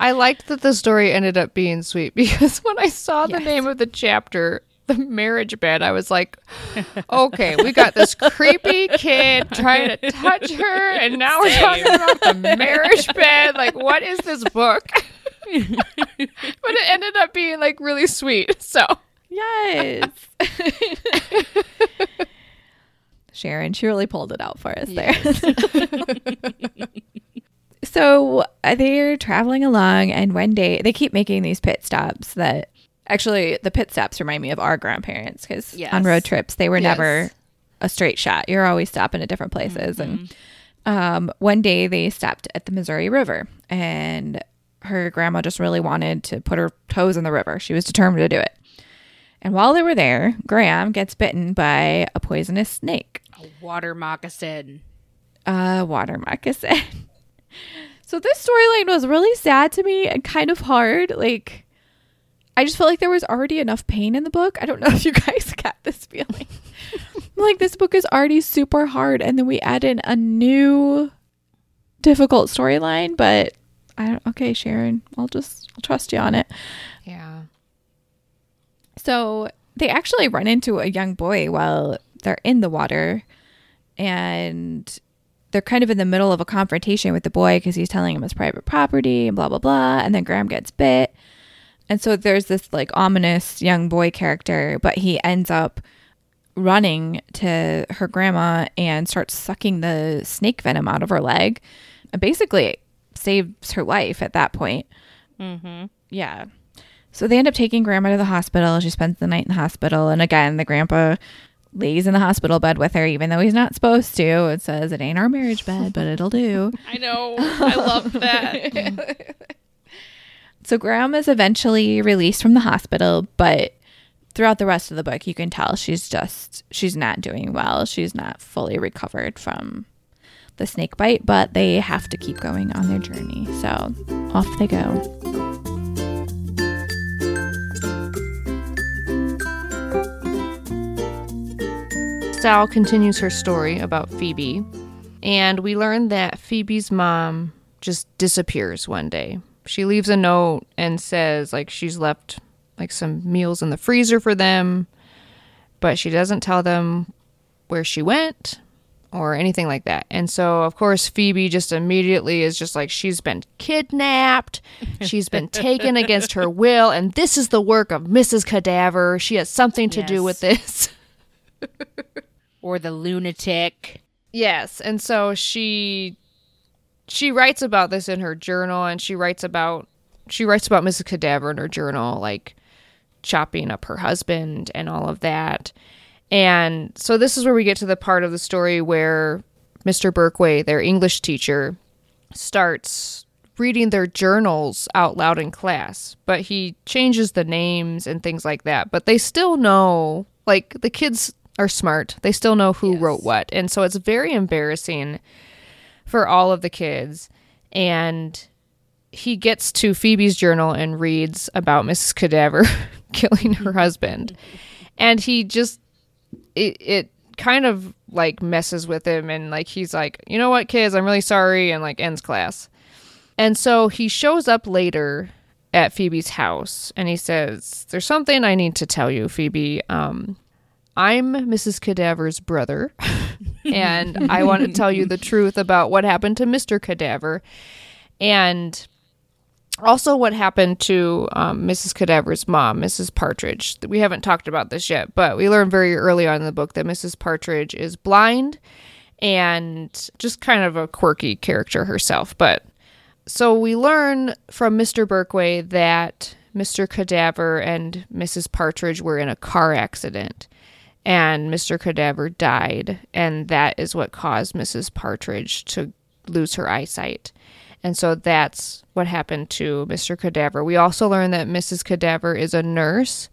I liked that the story ended up being sweet because when I saw the name of the chapter, the marriage bed, I was like, okay, we got this creepy kid trying to touch her, and now we're talking about the marriage bed. Like, what is this book? but it ended up being like really sweet. So, Yes. Sharon, she really pulled it out for us there. So uh, they're traveling along, and one day they keep making these pit stops that actually the pit stops remind me of our grandparents because Yes. on road trips they were Yes. never a straight shot. You're always stopping at different places. And um, one day they stopped at the Missouri River, and her grandma just really wanted to put her toes in the river. She was determined to do it. And while they were there, Gram gets bitten by a poisonous snake, A water moccasin. a water moccasin. so this storyline was really sad to me and kind of hard. Like, I just felt like there was already enough pain in the book. I don't know if you guys got this feeling. like, this book is already super hard, and then we add in a new difficult storyline, but I don't, okay, Sharon, I'll just, I'll trust you on it. yeah. So they actually run into a young boy while they're in the water, and they're kind of in the middle of a confrontation with the boy because he's telling him it's private property and blah blah blah. And then Gram gets bit, and so there's this like ominous young boy character, but he ends up running to her grandma and starts sucking the snake venom out of her leg, and basically saves her life at that point. Mm-hmm. Yeah. So they end up taking grandma to the hospital. She spends the night in the hospital. And again, the grandpa lays in the hospital bed with her, even though he's not supposed to. It says it ain't our marriage bed, but it'll do. I know. I love that. So Gram is eventually released from the hospital, but throughout the rest of the book, you can tell she's just, she's not doing well. She's not fully recovered from the snake bite, but they have to keep going on their journey. So off they go. Sal continues her story about Phoebe, and we learn that Phoebe's mom just disappears one day. She leaves a note and says like she's left like some meals in the freezer for them, but she doesn't tell them where she went or anything like that. And so of course Phoebe just immediately is just like she's been kidnapped, she's been taken against her will, and this is the work of Mrs. Cadaver. She has something to do with this. or the lunatic. Yes, and so she she writes about this in her journal and she writes about she writes about Mrs. Cadaver in her journal like chopping up her husband and all of that. And so this is where we get to the part of the story where Mr. Birkway, their English teacher, starts reading their journals out loud in class, but he changes the names and things like that. But they still know, like, the kids are smart. They still know who wrote what. And so it's very embarrassing for all of the kids. And he gets to Phoebe's journal and reads about Mrs. Cadaver killing her husband. And he just, it, it kind of like messes with him. And like, he's like, you know what, kids, I'm really sorry. And like ends class. And so he shows up later at Phoebe's house and he says, There's something I need to tell you, Phoebe. Um, I'm Mrs. Cadaver's brother, and I want to tell you the truth about what happened to Mr. Cadaver and also what happened to um, Mrs. Cadaver's mom, Mrs. Partridge. We haven't talked about this yet, but we learned very early on in the book that Mrs. Partridge is blind and just kind of a quirky character herself. But so we learn from Mr. Birkway that Mr. Cadaver and Mrs. Partridge were in a car accident and Mr. Cadaver died, and that is what caused Mrs. Partridge to lose her eyesight. And so that's what happened to Mr. Cadaver. We also learned that Mrs. Cadaver is a nurse,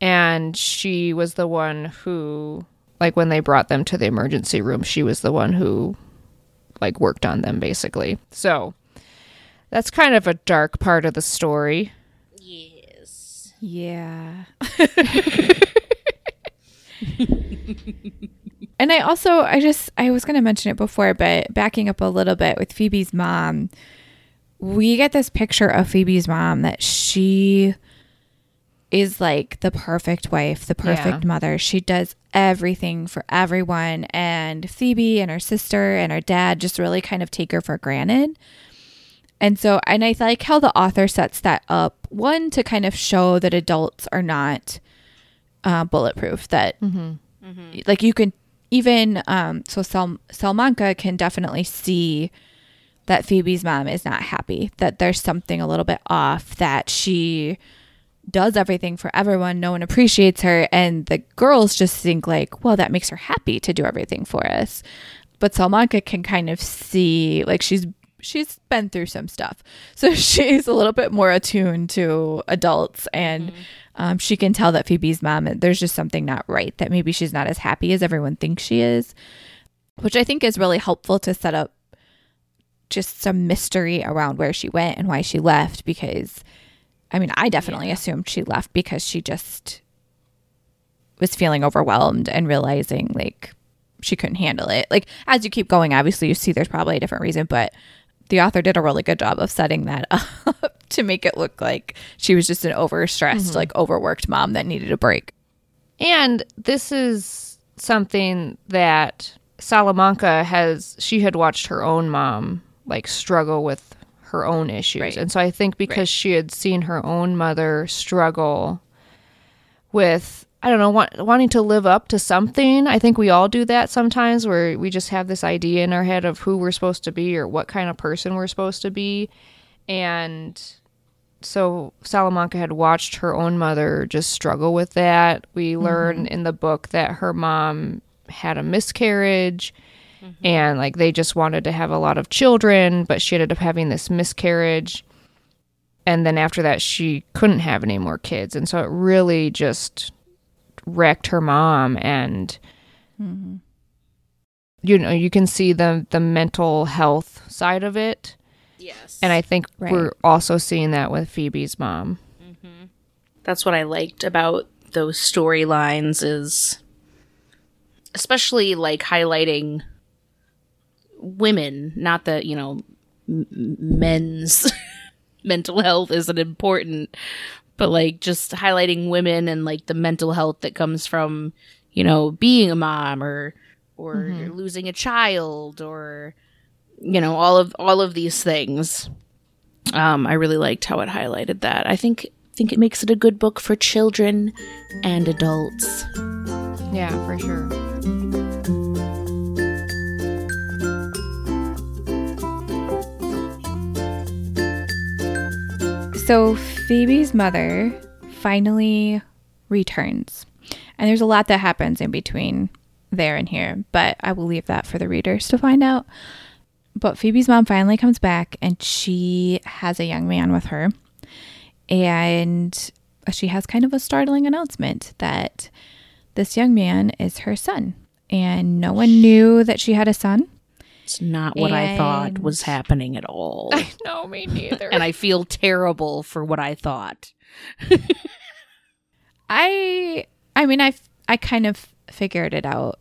and she was the one who, like, when they brought them to the emergency room, she was the one who, like, worked on them, basically. So that's kind of a dark part of the story. Yes. Yeah. and I also, I just, I was going to mention it before, but backing up a little bit with Phoebe's mom, we get this picture of Phoebe's mom that she is like the perfect wife, the perfect Yeah. mother. She does everything for everyone. And Phoebe and her sister and her dad just really kind of take her for granted. And so, and I like how the author sets that up one to kind of show that adults are not uh, bulletproof, that like you can even, um, so Sal- Salamanca can definitely see that Phoebe's mom is not happy, that there's something a little bit off, that she does everything for everyone, no one appreciates her, and the girls just think like, well, that makes her happy to do everything for us. But Salamanca can kind of see like she's she's been through some stuff. So she's a little bit more attuned to adults and um, she can tell that Phoebe's mom there's just something not right, that maybe she's not as happy as everyone thinks she is. Which I think is really helpful to set up just some mystery around where she went and why she left because I mean, I definitely assumed she left because she just was feeling overwhelmed and realizing like she couldn't handle it. Like as you keep going, obviously you see there's probably a different reason, but the author did a really good job of setting that up to make it look like she was just an overstressed, mm-hmm. like overworked mom that needed a break. And this is something that Salamanca has, she had watched her own mom like struggle with her own issues. Right. And so I think because she had seen her own mother struggle with, I don't know, want, wanting to live up to something. I think we all do that sometimes where we just have this idea in our head of who we're supposed to be or what kind of person we're supposed to be. And so Salamanca had watched her own mother just struggle with that. We mm-hmm. learn in the book that her mom had a miscarriage mm-hmm. and like they just wanted to have a lot of children, but she ended up having this miscarriage. And then after that she couldn't have any more kids. And so it really just wrecked her mom and you know, you can see the the mental health side of it. Yes. And I think Right. we're also seeing that with Phoebe's mom. Mm-hmm. that's what I liked about those storylines is especially like highlighting women, not that, you know, m- m- men's mental health isn't important, but like just highlighting women and like the mental health that comes from, you know, being a mom or or losing a child or you know, all of all of these things. Um, I really liked how it highlighted that. I think think it makes it a good book for children and adults. Yeah, for sure. So Phoebe's mother finally returns. And there's a lot that happens in between there and here, but I will leave that for the readers to find out. But Phoebe's mom finally comes back and she has a young man with her. And she has kind of a startling announcement that this young man is her son. And no one knew that she had a son. It's not what I thought was happening at all. No, me neither. and I feel terrible for what I thought. I I mean I I kind of figured it out.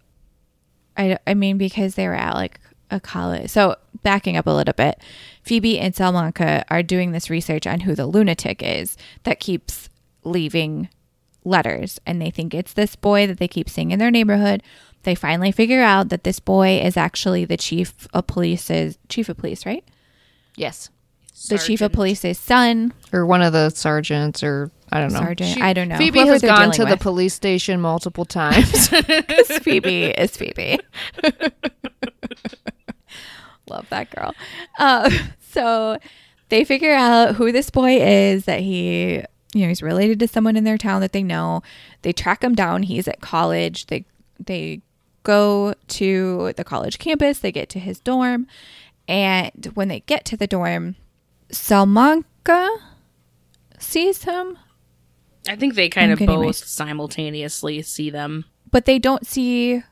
I I mean because they were at like a college. So backing up a little bit, Phoebe and Salamanca are doing this research on who the lunatic is that keeps leaving letters and they think it's this boy that they keep seeing in their neighborhood. They finally figure out that this boy is actually the chief of police's chief of police, right? yes. The chief of police's son, Or one of the sergeants, or I don't know. sergeant. I don't know. Phoebe Whoever has gone dealing to the police station multiple times. Phoebe is Phoebe. Love that girl. Uh, so they figure out who this boy is, that he, you know, he's related to someone in their town that they know. They track him down. He's at college. They they go to the college campus. They get to his dorm, and when they get to the dorm, Salamanca sees him, I think they kind I'm of both simultaneously see them. but they don't see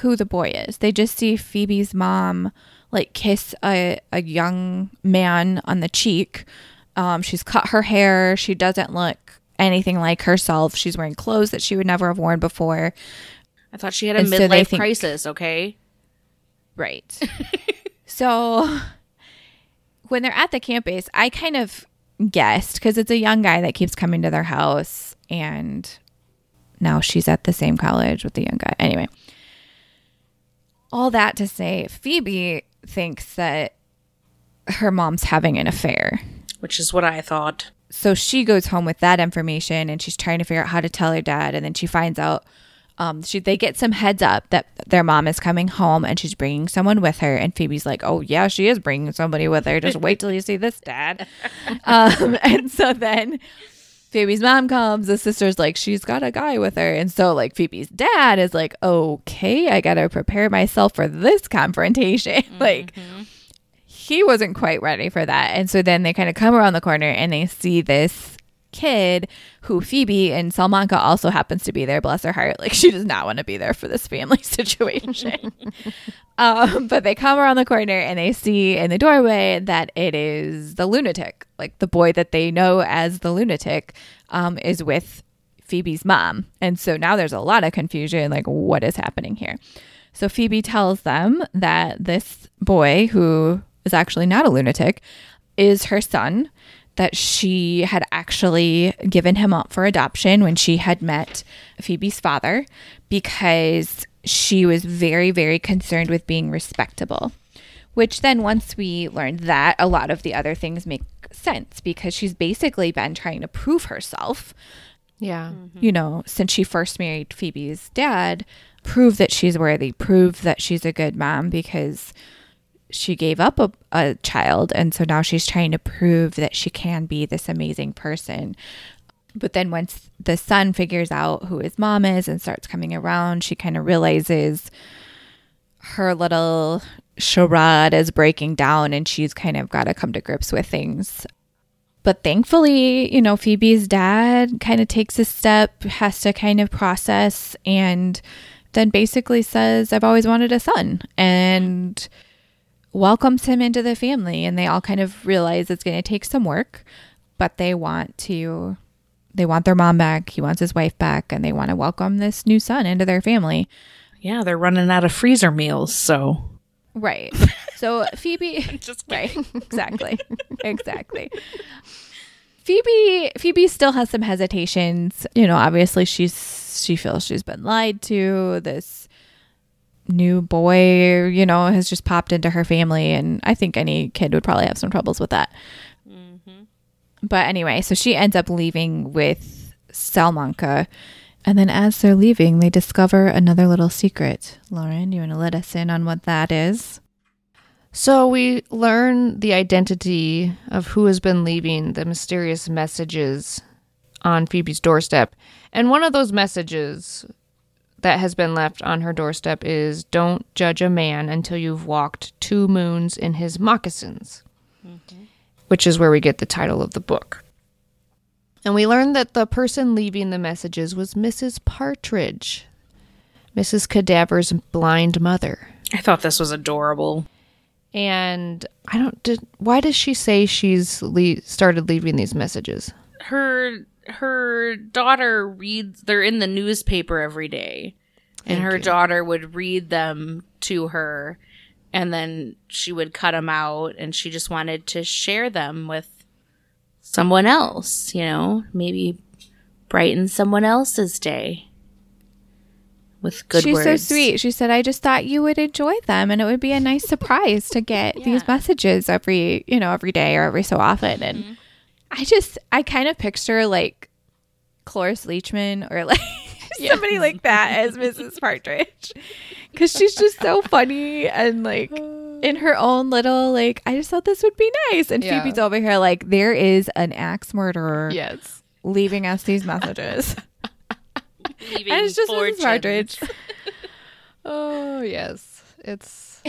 who the boy is. They just see Phoebe's mom like kiss a, a young man on the cheek. Um, she's cut her hair. She doesn't look anything like herself. She's wearing clothes that she would never have worn before. I thought she had a And so midlife think- crisis, okay? Right. so when they're at the campus, I kind of guessed because it's a young guy that keeps coming to their house, and now she's at the same college with the young guy. Anyway, all that to say, Phoebe thinks that her mom's having an affair. Which is what I thought. So she goes home with that information and she's trying to figure out how to tell her dad. And then she finds out um, she, they get some heads up that their mom is coming home and she's bringing someone with her. And Phoebe's like, oh, yeah, she is bringing somebody with her. Just wait till you see this, dad. um, and so then Phoebe's mom comes. The sister's like, she's got a guy with her. And so, like, Phoebe's dad is like, okay, I got to prepare myself for this confrontation. like, he wasn't quite ready for that. And so then they kind of come around the corner and they see this kid who Phoebe and Salamanca also happens to be there. Bless her heart. Like she does not want to be there for this family situation. um, but they come around the corner and they see in the doorway that it is the lunatic, like the boy that they know as the lunatic, um, is with Phoebe's mom. And so now there's a lot of confusion like, what is happening here? So Phoebe tells them that this boy, who is actually not a lunatic, is her son, that she had actually given him up for adoption when she had met Phoebe's father because she was very, very concerned with being respectable. Which then, once we learned that, a lot of the other things make sense because she's basically been trying to prove herself Yeah. Mm-hmm. you know, since she first married Phoebe's dad, prove that she's worthy, prove that she's a good mom because she gave up a, a child. And so now she's trying to prove that she can be this amazing person. But then once the son figures out who his mom is and starts coming around, she kind of realizes her little charade is breaking down and she's kind of got to come to grips with things but thankfully, you know, Phoebe's dad kind of takes a step, has to kind of process, and then basically says, I've always wanted a son, and welcomes him into the family. And they all kind of realize it's going to take some work, but they want to, they want their mom back. He wants his wife back, and they want to welcome this new son into their family. Yeah, they're running out of freezer meals, so Right. So Phoebe Just right. Exactly. exactly. Phoebe Phoebe still has some hesitations. You know, obviously she's she feels she's been lied to. This new boy, you know, has just popped into her family and I think any kid would probably have some troubles with that. Mm-hmm. But anyway, so she ends up leaving with Salamanca. And then as they're leaving, they discover another little secret. Lauren, you want to let us in on what that is? So we learn the identity of who has been leaving the mysterious messages on Phoebe's doorstep. And one of those messages that has been left on her doorstep is don't judge a man until you've walked two moons in his moccasins, mm-hmm. which is where we get the title of the book. And we learn that the person leaving the messages was Mrs. Partridge, Mrs. Cadaver's blind mother. I thought this was adorable. And I don't. Did, why does she say she's le- started leaving these messages? Her her daughter reads they're in the newspaper every day. And Thank her you. daughter would read them to her and then she would cut them out and she just wanted to share them with someone else, you know, maybe brighten someone else's day with good She's words. so sweet. She said, I just thought you would enjoy them and it would be a nice surprise to get these messages every, you know, every day or every so often. And Mm-hmm. I just, I kind of picture like Cloris Leachman or like somebody like that as Mrs. Partridge. Cause she's just so funny and like in her own little, like, I just thought this would be nice. And Yeah. Phoebe's over here, like, there is an axe murderer Yes. leaving us these messages. Leaving and it's just fortunes. Mrs. Partridge. Oh yes, it's.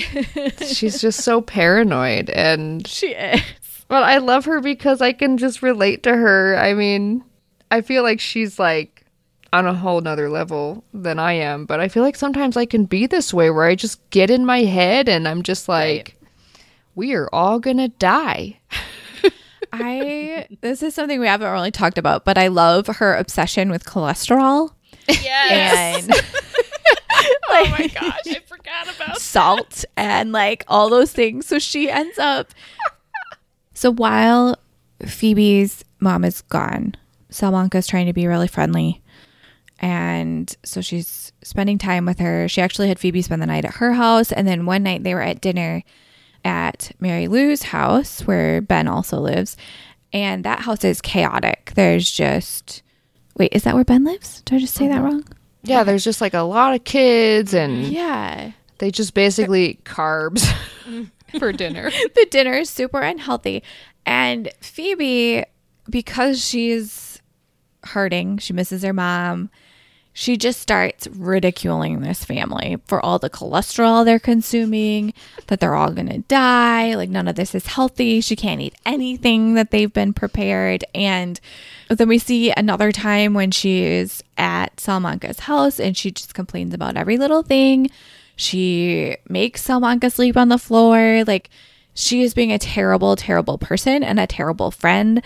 she's just so paranoid, and She is. But I love her because I can just relate to her. I mean, I feel like she's like on a whole nother level than I am, but I feel like sometimes I can be this way where I just get in my head and I'm just like, we are all gonna die. I this is something we haven't really talked about, but I love her obsession with cholesterol Yes. and oh my gosh, I forgot about salt and like all those things. So she ends up So while Phoebe's mom is gone, Salamanca's trying to be really friendly. And so she's spending time with her. She actually had Phoebe spend the night at her house. And then one night they were at dinner at Mary Lou's house, where Ben also lives. And that house is chaotic. There's just. Wait, is that where Ben lives? Did I just say that mm-hmm. wrong? Yeah, there's just like a lot of kids and Yeah. they just basically carbs mm. For dinner. the dinner is super unhealthy. And Phoebe, because she's hurting, she misses her mom, she just starts ridiculing this family for all the cholesterol they're consuming, that they're all going to die. Like, none of this is healthy. She can't eat anything that they've been prepared. And then we see another time when she's at Salamanca's house and she just complains about every little thing. She makes Salamanca sleep on the floor. Like, she is being a terrible, terrible person and a terrible friend.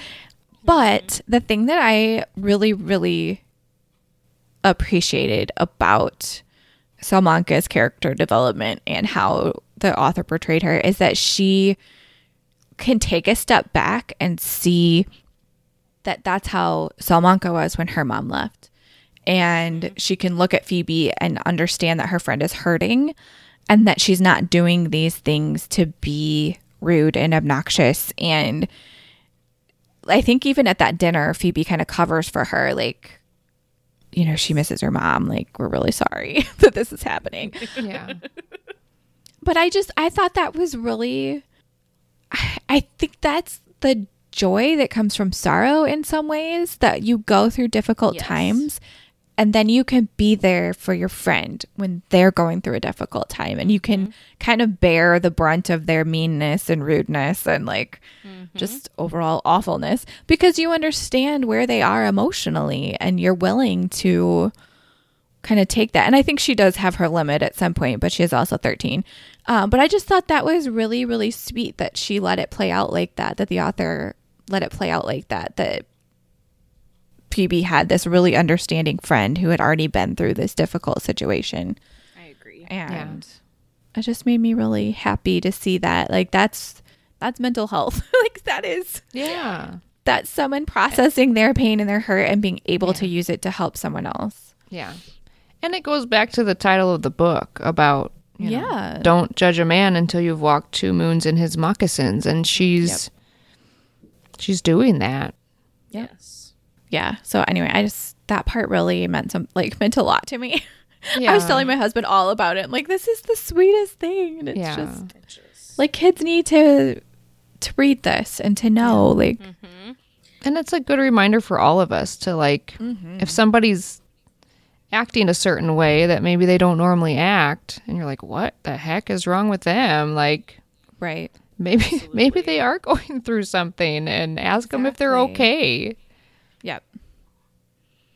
But mm-hmm. the thing that I really, really appreciated about Salamanca's character development and how the author portrayed her is that she can take a step back and see that that's how Salamanca was when her mom left. And she can look at Phoebe and understand that her friend is hurting and that she's not doing these things to be rude and obnoxious. And I think even at that dinner, Phoebe kind of covers for her, like, you know, she misses her mom. Like, we're really sorry that this is happening. Yeah. But I just, I thought that was really, I, I think that's the joy that comes from sorrow in some ways that you go through difficult Yes. times and then you can be there for your friend when they're going through a difficult time and you can kind of bear the brunt of their meanness and rudeness and like just overall awfulness because you understand where they are emotionally and you're willing to kind of take that. And I think she does have her limit at some point, but she is also 13. Um, but I just thought that was really, really sweet that she let it play out like that, that the author let it play out like that, that Phoebe had this really understanding friend who had already been through this difficult situation. I agree. And it just made me really happy to see that. Like, that's. That's mental health. like that is Yeah. that's someone processing their pain and their hurt and being able to use it to help someone else. Yeah. And it goes back to the title of the book about you know, Yeah. don't judge a man until you've walked two moons in his moccasins and she's she's doing that. Yes. Yeah. So anyway i just that part really meant some like meant a lot to me. Yeah. i was telling my husband all about it. I'm like this is the sweetest thing. And it's Yeah. just like kids need to to read this and to know like mm-hmm. And it's a good reminder for all of us to like if mm-hmm. somebody's acting a certain way that maybe they don't normally act and you're like what the heck is wrong with them? Like right. maybe maybe they are going through something and ask them if they're okay. yep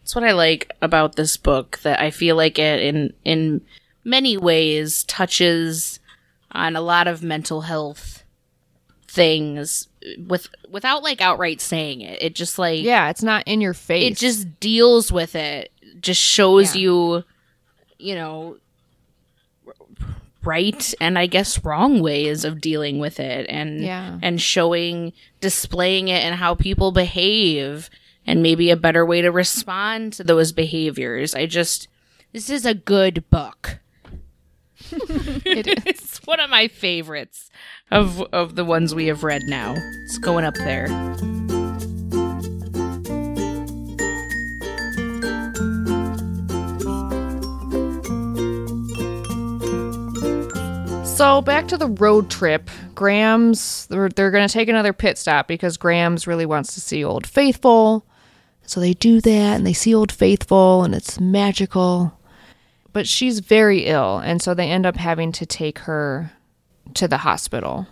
That's what I like about this book that I feel like it in in many ways touches on a lot of mental health things with without like outright saying it. It just like yeah it's not in your face it just deals with it. Just shows Yeah. you you know right and I guess wrong ways of dealing with it and Yeah. and showing displaying it and how people behave and maybe a better way to respond to those behaviors. I just this is a good book. it is. It's one of my favorites of of the ones we have read now. It's going up there. So back to the road trip. Gram's they're, they're going to take another pit stop because Gram's really wants to see Old Faithful. So they do that and they see Old Faithful and it's magical. But she's very ill and so they end up having to take her to the hospital.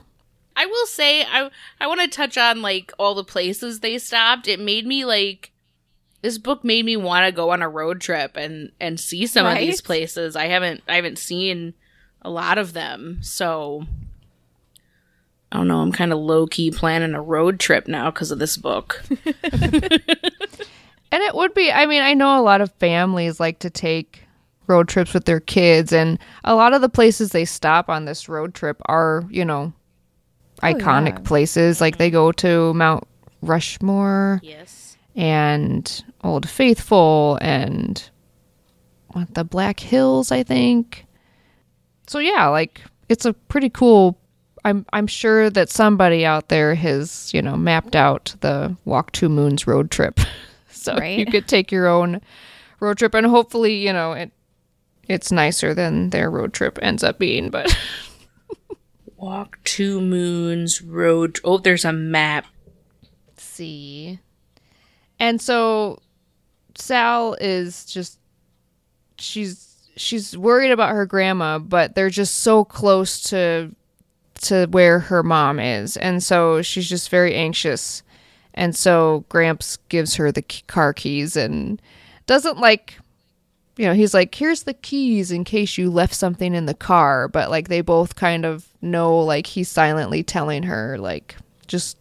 I will say I I want to touch on like all the places they stopped. It made me like this book made me want to go on a road trip and and see some of these places. I haven't I haven't seen a lot of them. So I don't know, I'm kind of low key planning a road trip now because of this book. And it would be, I mean, I know a lot of families like to take road trips with their kids, and a lot of the places they stop on this road trip are, you know, oh, iconic yeah. places. Like they go to Mount Rushmore Yes. and Old Faithful and what the Black Hills, I think. So yeah, like it's a pretty cool I'm I'm sure that somebody out there has, you know, mapped out the Walk Two Moons road trip. so Right. you could take your own road trip and hopefully, you know, it it's nicer than their road trip ends up being, but Walk two moons road. Oh, there's a map. see. And so Sal is just she's she's worried about her grandma, but they're just so close to to where her mom is. And so she's just very anxious. And so Gramps gives her the car keys and doesn't like you know, he's like, "Here's the keys in case you left something in the car." But like they both kind of know like he's silently telling her like just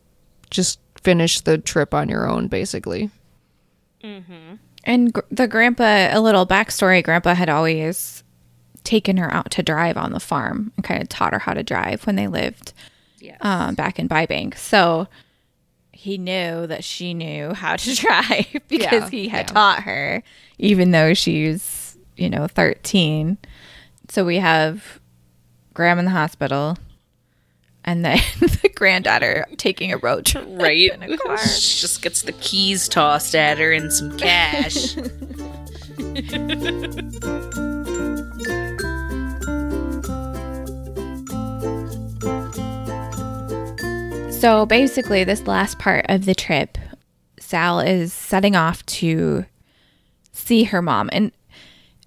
just finish the trip on your own basically. Mm-hmm. And gr- the grandpa, a little backstory grandpa had always taken her out to drive on the farm and kind of taught her how to drive when they lived um, back in Bybank. So he knew that she knew how to drive because Yeah, he had yeah. taught her, even though she's, you know, 13. So we have Gram in the hospital and then the granddaughter taking a road trip. Right. In a car. she just gets the keys tossed at her and some cash. So basically, this last part of the trip, Sal is setting off to see her mom, and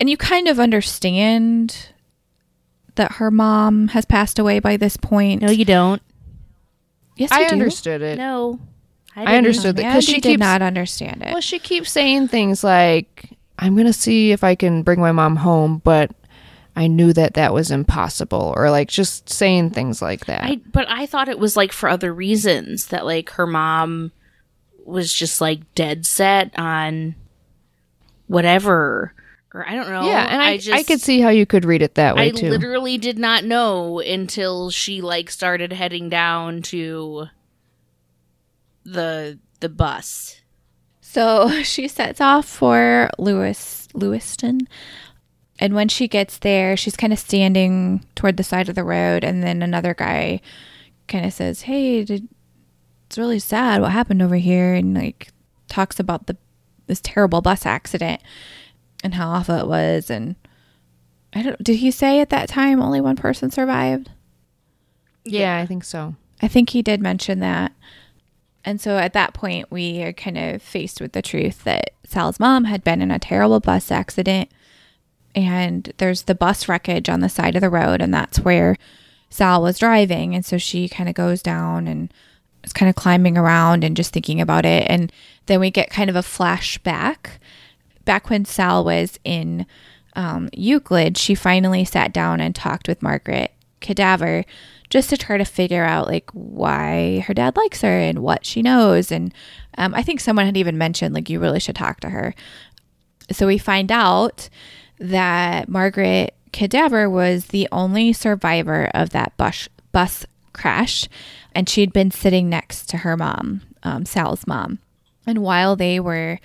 and you kind of understand that her mom has passed away by this point. no, you don't. yes, I you do. understood it. No. I didn't. understood that because she she did not understand it. Well, she keeps saying things like, "I'm gonna see if I can bring my mom home," but I knew that that was impossible, or like just saying things like that. I but I thought it was like for other reasons that like her mom was just like dead set on whatever or I don't know. yeah, and I, I, just could see how you could read it that way I too. I literally did not know until she like started heading down to the the bus. So she sets off for Lewis Lewiston. And when she gets there, she's kind of standing toward the side of the road and then another guy kind of says, "Hey, did, it's really sad what happened over here." And like talks about the this terrible bus accident and how awful it was and I don't did he say at that time only one person survived? yeah, I think so. I think he did mention that. And so at that point, we are kind of faced with the truth that Sal's mom had been in a terrible bus accident. And there's the bus wreckage on the side of the road, and that's where Sal was driving. And so she kind of goes down and is kind of climbing around and just thinking about it. And then we get kind of a flashback back when Sal was in um, Euclid, she finally sat down and talked with Margaret Cadaver just to try to figure out like why her dad likes her and what she knows. And um, I think someone had even mentioned like you really should talk to her. So we find out that Margaret Cadaver was the only survivor of that bus bus crash, and she'd been sitting next to her mom, um, Sal's mom. And while they were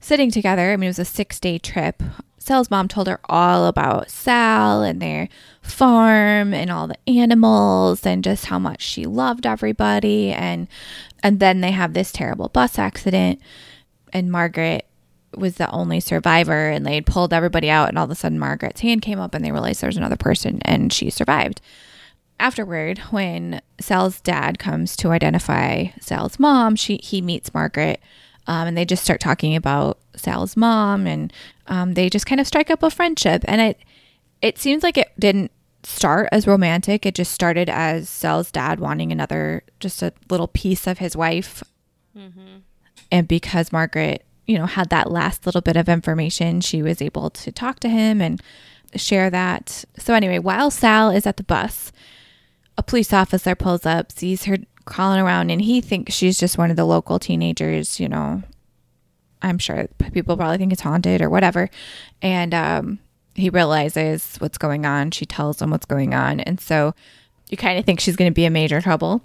sitting together, I mean, it was a six day trip. Sal's mom told her all about Sal and their farm and all the animals and just how much she loved everybody. And and then they have this terrible bus accident, and Margaret was the only survivor. And they had pulled everybody out, and all of a sudden Margaret's hand came up, and they realized there's another person, and she survived afterward when Sal's dad comes to identify Sal's mom, she he meets Margaret, um, and they just start talking about Sal's mom, and um, they just kind of strike up a friendship. And it it seems like it didn't start as romantic. It just started as Sal's dad wanting another, just a little piece of his wife, Mm-hmm. and because Margaret, you know, had that last little bit of information, she was able to talk to him and share that. So anyway, while Sal is at the bus a police officer pulls up, sees her crawling around, and he thinks she's just one of the local teenagers, you know. I'm sure people probably think it's haunted or whatever. And um, he realizes what's going on. She tells him what's going on. And so you kind of think she's going to be in major trouble.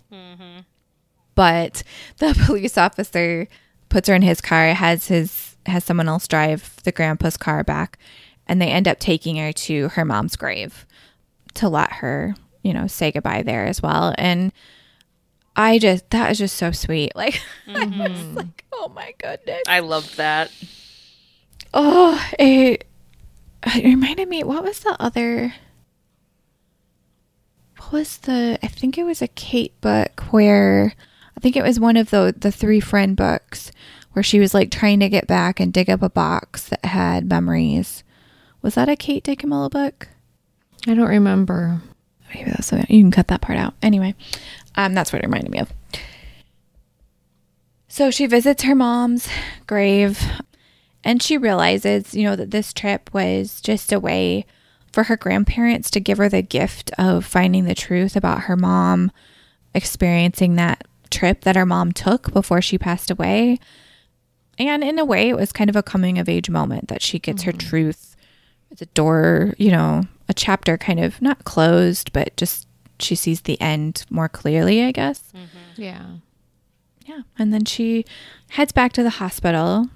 But the police officer puts her in his car, has his has someone else drive the grandpa's car back, and they end up taking her to her mom's grave to let her, you know, say goodbye there as well. And I just that was just so sweet. Like I was mm-hmm. like, oh my goodness. I love that. Oh, it, it reminded me. What was the other? What was the? I think it was a Kate book where I think it was one of the the three friend books where she was like trying to get back and dig up a box that had memories. Was that a Kate DiCamillo book? I don't remember. Maybe that's something you can cut that part out. Anyway, um, that's what it reminded me of. So she visits her mom's grave and she realizes, you know, that this trip was just a way for her grandparents to give her the gift of finding the truth about her mom experiencing that trip that her mom took before she passed away. And in a way, it was kind of a coming of age moment that she gets her mm-hmm. truth. The door, you know, a chapter kind of not closed, but just she sees the end more clearly, I guess. Mm-hmm. Yeah. Yeah. And then she heads back to the hospital.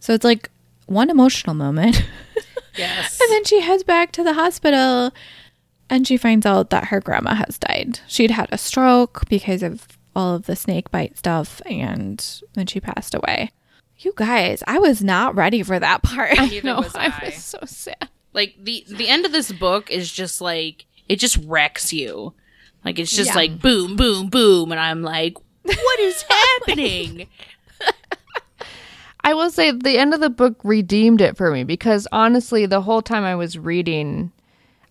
So it's like one emotional moment. Yes. and then she heads back to the hospital and she finds out that her grandma has died. She'd had a stroke because of all of the snake bite stuff and then she passed away. You guys, I was not ready for that part. Neither know, was I I. was so sad. like the the end of this book is just like it just wrecks you. Like it's just Yeah. like boom, boom, boom, and I'm like, what is happening? I will say the end of the book redeemed it for me because honestly, the whole time I was reading,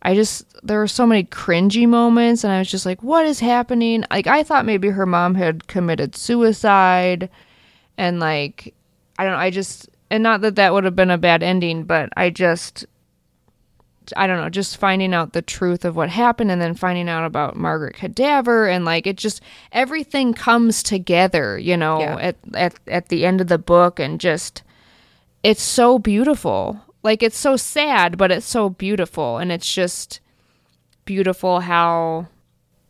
I just there were so many cringy moments, and I was just like, "What is happening?" Like I thought maybe her mom had committed suicide, and like I don't know. I just and not that that would have been a bad ending, but I just I don't know, just finding out the truth of what happened and then finding out about Margaret Cadaver and like it just everything comes together, you know, Yeah. at at at the end of the book and just it's so beautiful. Like it's so sad, but it's so beautiful and it's just beautiful how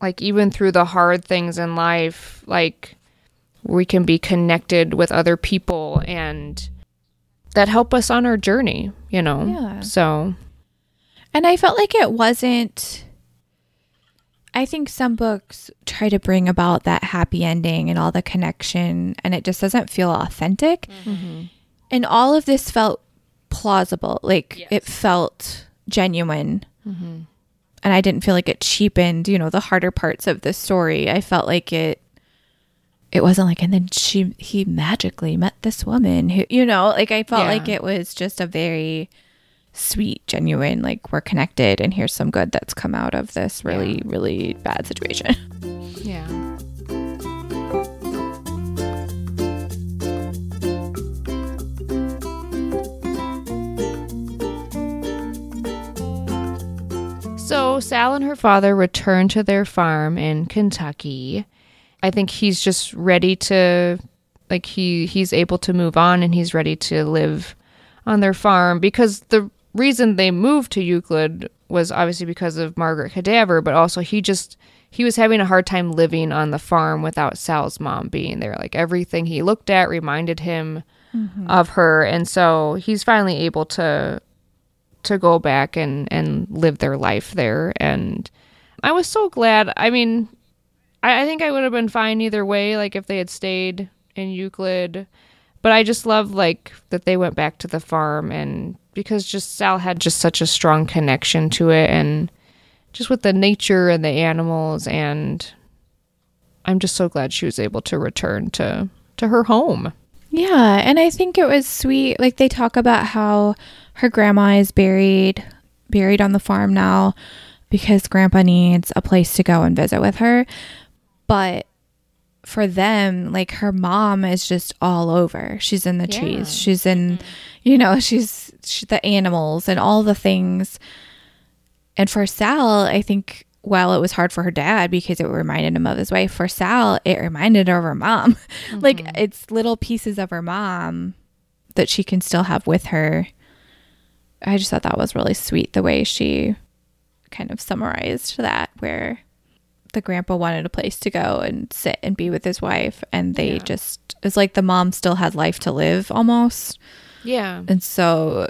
like even through the hard things in life, like we can be connected with other people and that help us on our journey, you know. Yeah. So And I felt like it wasn't. I think some books try to bring about that happy ending and all the connection, and it just doesn't feel authentic. Mm-hmm. And all of this felt plausible. Like it felt genuine. Mm-hmm. And I didn't feel like it cheapened, you know, the harder parts of the story. I felt like it. It wasn't like, and then she, he magically met this woman who, you know, like I felt Yeah. like it was just a very sweet, genuine, like we're connected and here's some good that's come out of this really, really bad situation. Yeah. So Sal and her father return to their farm in Kentucky. I think he's just ready to like he he's able to move on and he's ready to live on their farm because the reason they moved to Euclid was obviously because of Margaret Cadaver, but also he just he was having a hard time living on the farm without Sal's mom being there. Like everything he looked at reminded him mm-hmm. of her, and so he's finally able to to go back and and live their life there. And I was so glad. I mean, I, I think I would have been fine either way. Like if they had stayed in Euclid, but I just love like that they went back to the farm and because just Sal had just such a strong connection to it and just with the nature and the animals and I'm just so glad she was able to return to to her home. Yeah, and I think it was sweet. Like they talk about how her grandma is buried buried on the farm now because grandpa needs a place to go and visit with her. But for them, like her mom is just all over. She's in the trees. She's in, mm-hmm. you know, she's she, the animals and all the things. And for Sal, I think while it was hard for her dad because it reminded him of his wife, for Sal, it reminded her of her mom. like mm-hmm. it's little pieces of her mom that she can still have with her. I just thought that was really sweet the way she kind of summarized that where the grandpa wanted a place to go and sit and be with his wife and they just it's like the mom still had life to live almost Yeah. and so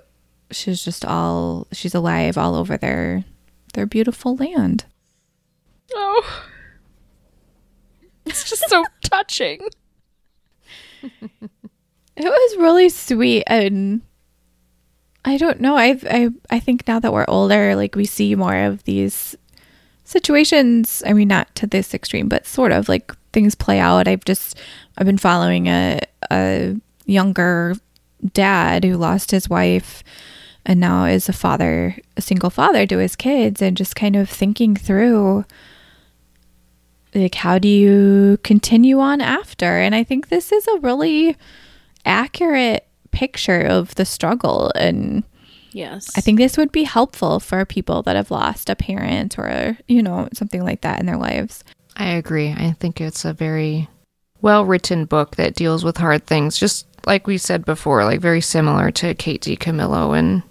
she's just all she's alive all over their their beautiful land Oh. It's just so touching. It was really sweet and I don't know. I I I think now that we're older, like we see more of these situations. I mean, not to this extreme, but sort of like things play out. I've just I've been following a a younger dad who lost his wife and now is a father, a single father to his kids, and just kind of thinking through like how do you continue on after and i think this is a really accurate picture of the struggle and Yes. i think this would be helpful for people that have lost a parent or you know something like that in their lives I agree. I think it's a very well written book that deals with hard things, just like we said before, like very similar to Kate DiCamillo and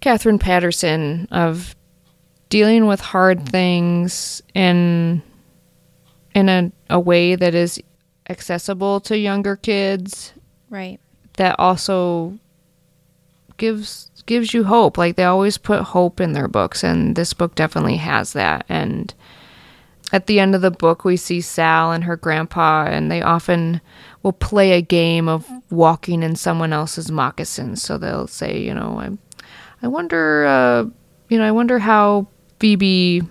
Katherine Paterson of dealing with hard things in in a, a way that is accessible to younger kids right that also gives gives you hope. Like they always put hope in their books, and this book definitely has that. And at the end of the book, we see Sal and her grandpa, and they often will play a game of walking in someone else's moccasins. So they'll say, you know, I, I wonder, uh, you know, I wonder how Phoebe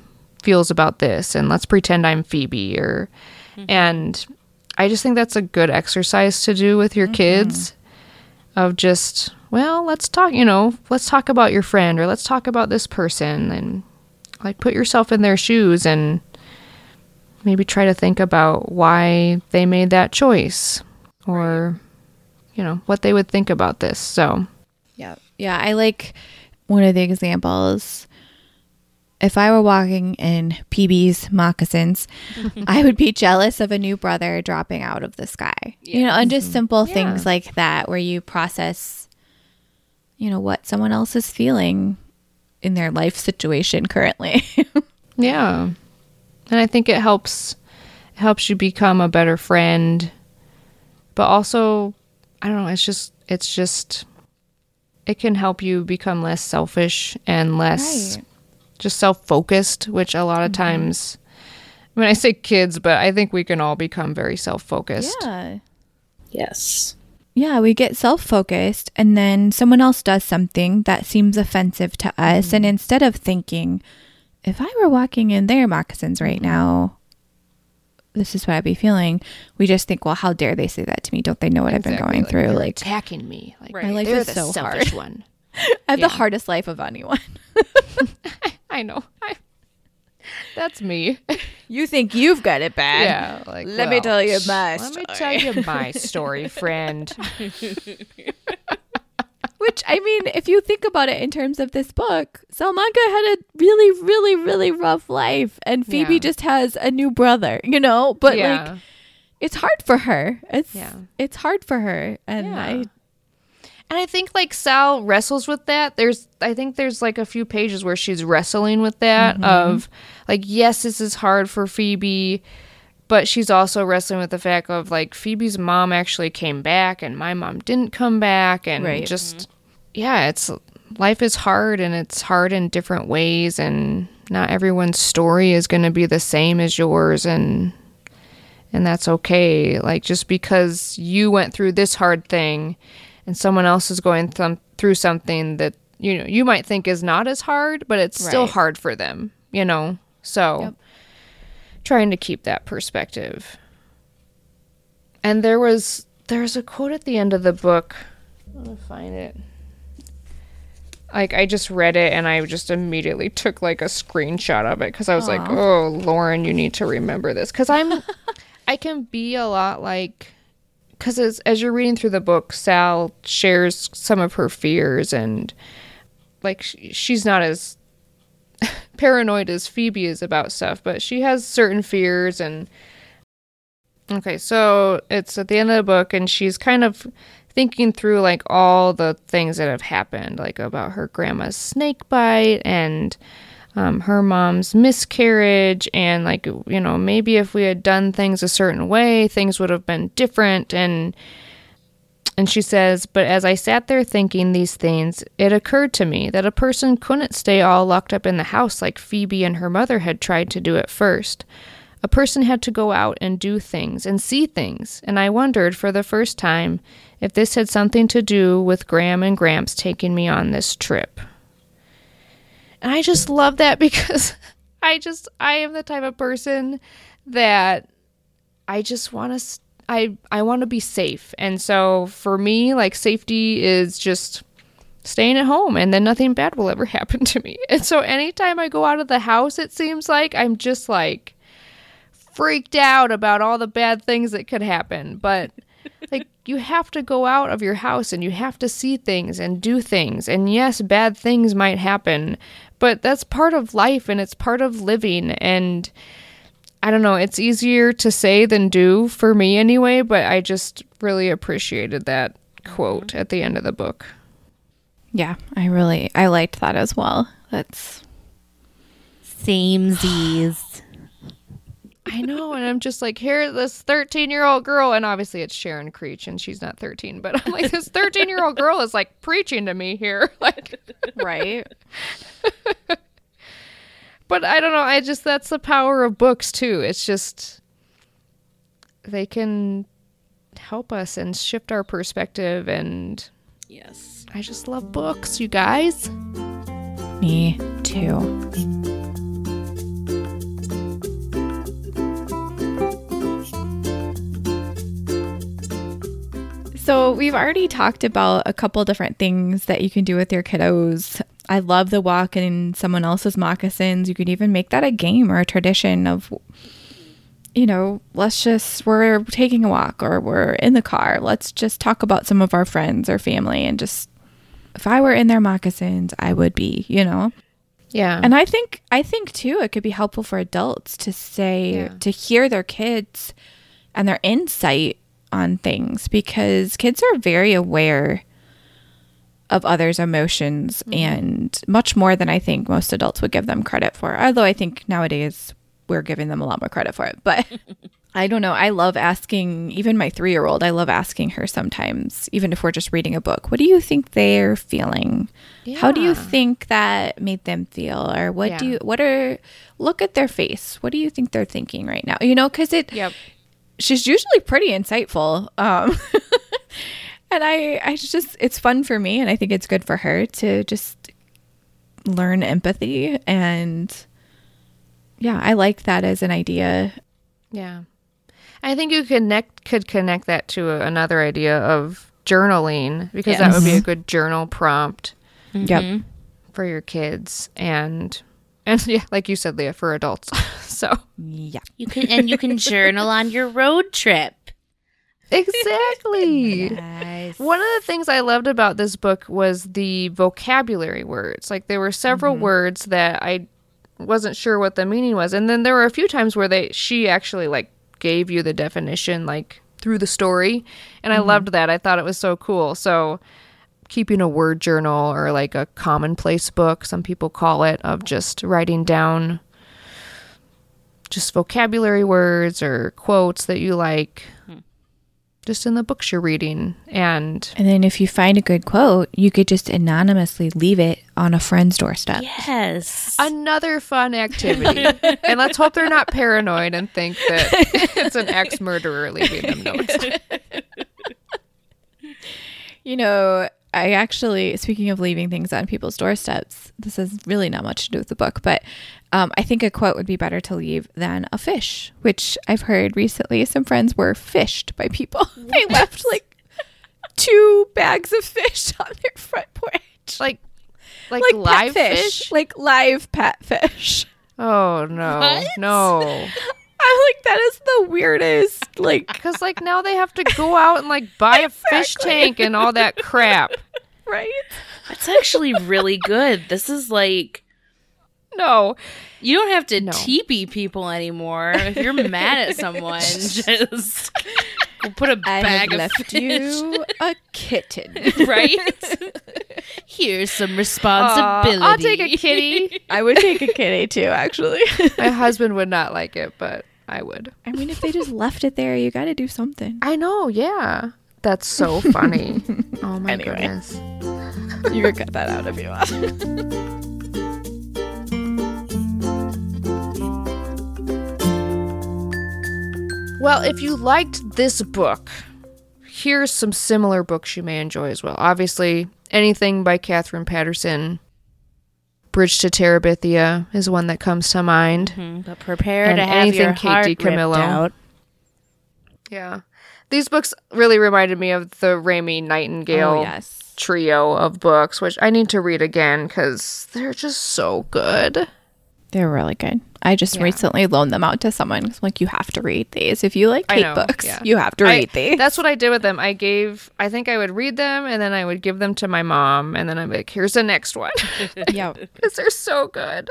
feels about this, and let's pretend I'm Phoebe, or, and I just think that's a good exercise to do with your kids of just well let's talk you know let's talk about your friend or let's talk about this person and like put yourself in their shoes and maybe try to think about why they made that choice or you know what they would think about this. So yeah. Yeah i like one of the examples if i were walking in Phoebe's moccasins i would be jealous of a new brother dropping out of the sky. You know and just simple things like that where you process you know what someone else is feeling in their life situation currently. Yeah. And i think it helps it helps you become a better friend but also i don't know it's just it's just it can help you become less selfish and less Right. Just self-focused which a lot of mm-hmm. times I mean, I say kids, but I think we can all become very self-focused. yeah yes. yeah we get self-focused and then someone else does something that seems offensive to us and mm-hmm. instead of thinking if i were walking in their moccasins right mm-hmm. now this is what i'd be feeling we just think well how dare they say that to me don't they know what i've been going like, through they're like attacking me. Like My life they're is the so selfish hard. one. i have yeah. the hardest life of anyone I know. I, that's me. you think you've got it bad yeah. Like, let me tell you my Let me tell you my story, friend. Which I mean, if you think about it in terms of this book, Salamanca had a really, really, really rough life, and Phoebe Yeah. just has a new brother, you know. But yeah. like, it's hard for her. It's Yeah. it's hard for her, and. I And I think like Sal wrestles with that. There's I think there's like a few pages where she's wrestling with that Mm-hmm. of like yes, this is hard for Phoebe, but she's also wrestling with the fact of like Phoebe's mom actually came back and my mom didn't come back and Right. just yeah, it's life is hard and it's hard in different ways and not everyone's story is going to be the same as yours and and that's okay. Like just because you went through this hard thing and someone else is going th- through something that you know you might think is not as hard, but it's still hard for them, you know. So Yep. trying to keep that perspective. And there was there's a quote at the end of the book. I'm gonna find it. Like I just read it and I just immediately took like a screenshot of it because I was like, "Oh, Lauren, you need to remember this." Because I'm, I can be a lot like, because as as you're reading through the book, Sal shares some of her fears and, like, sh- she's not as paranoid as Phoebe is about stuff, but she has certain fears and. Okay, so it's at the end of the book, and she's kind of thinking through like all the things that have happened, like about her grandma's snake bite and um, her mom's miscarriage and like you know maybe if we had done things a certain way things would have been different. And and she says but as i sat there thinking these things it occurred to me that a person couldn't stay all locked up in the house like phoebe and her mother had tried to do at first. A person had to go out and do things and see things. And i wondered for the first time if this had something to do with Gram and gramps taking me on this trip and I just love that because I just I am the type of person that I just want to I I want to be safe. And so for me like safety is just staying at home and then nothing bad will ever happen to me. And so anytime I go out of the house it seems like I'm just like freaked out about all the bad things that could happen. But like you have to go out of your house and you have to see things and do things. And yes, bad things might happen, but that's part of life and it's part of living and I don't know, it's easier to say than do for me anyway, but I just really appreciated that quote at the end of the book. Yeah, I really I liked that as well. That's Same Z's. I know, and I'm just like, here, this 13 year old girl, and obviously it's Sharon Creech, and she's not 13, but I'm like, this 13 year old girl is like preaching to me here, like, right. but I don't know. I just that's the power of books too. It's just they can help us and shift our perspective, and Yes. I just love books, you guys. Me too. So, we've already talked about a couple different things that you can do with your kiddos. I love the walk in someone else's moccasins. You could even make that a game or a tradition of, you know, let's just, we're taking a walk or we're in the car. Let's just talk about some of our friends or family and just, if I were in their moccasins, I would be, you know? Yeah, And I think I think too it could be helpful for adults to say Yeah. to hear their kids and their insight on things because kids are very aware of others' emotions mm-hmm. and much more than I think most adults would give them credit for. Although I think nowadays we're giving them a lot more credit for it. But I don't know. I love asking even my 3-year-old. I love asking her sometimes even if we're just reading a book. What do you think they're feeling? How do you think that made them feel or what do you what are look at their face. What do you think they're thinking right now? You know, cuz it Yep. She's usually pretty insightful. Um, and I, I just, it's fun for me, and I think it's good for her to just learn empathy. And yeah, I like that as an idea. Yeah. I think you connect could connect that to a, another idea of journaling because that would be a good journal prompt Yep. for your kids and and yeah, like you said, Leah, for adults. so Yeah. You can and you can journal on your road trip. exactly. Nice. One of the things I loved about this book was the vocabulary words. Like there were several mm-hmm. words that I wasn't sure what the meaning was, and then there were a few times where they she actually like gave you the definition like through the story, and I mm-hmm. loved that. I thought it was so cool. So keeping a word journal or like a commonplace book, some people call it, of just writing down just vocabulary words or quotes that you like hmm. just in the books you're reading and And then if you find a good quote, you could just anonymously leave it on a friend's doorstep. Yes. another fun activity. and let's hope they're not paranoid and think that it's an ex murderer leaving them notes. You know, I actually, speaking of leaving things on people's doorsteps, this has really not much to do with the book, but um, I think a quote would be better to leave than a fish, which I've heard recently some friends were fished by people. they left like two bags of fish on their front porch. Like, like, Like live pet fish? Like live pet fish. Oh no, no! I'm like, that is the weirdest. Like, Because like now they have to go out and like buy a fish tank and all that crap. right? That's actually really good. This is like No, you don't have to No. teepee people anymore. If you're mad at someone, just go put a I bag have of left fish, you a kitten. right? Here's some Aw, responsibility. I'll take a kitty. I would take a kitty too, actually. My husband would not like it, but I would. I mean, if they just left it there, you got to do something. I know, yeah. That's so funny. oh my Anyway. goodness. You could cut that out if you want. Well, if you liked this book, here's some similar books you may enjoy as well. Obviously, anything by Katherine Paterson. Bridge to Terabithia is one that comes to mind. Mhm, But prepare And to have anything your Kate heart DiCamillo. ripped out. Yeah. These books really reminded me of the Raymie Nightingale Oh, yes. trio of books, which I need to read again because they're just so good. They're really good. I just recently loaned them out to someone. 'cause I'm like, you have to read these. If you like I know, books, yeah. you have to I- read these. That's what I did with them. I gave, I think I would read them and then I would give them to my mom and then I'm like, here's the next one. yeah. because they're so good.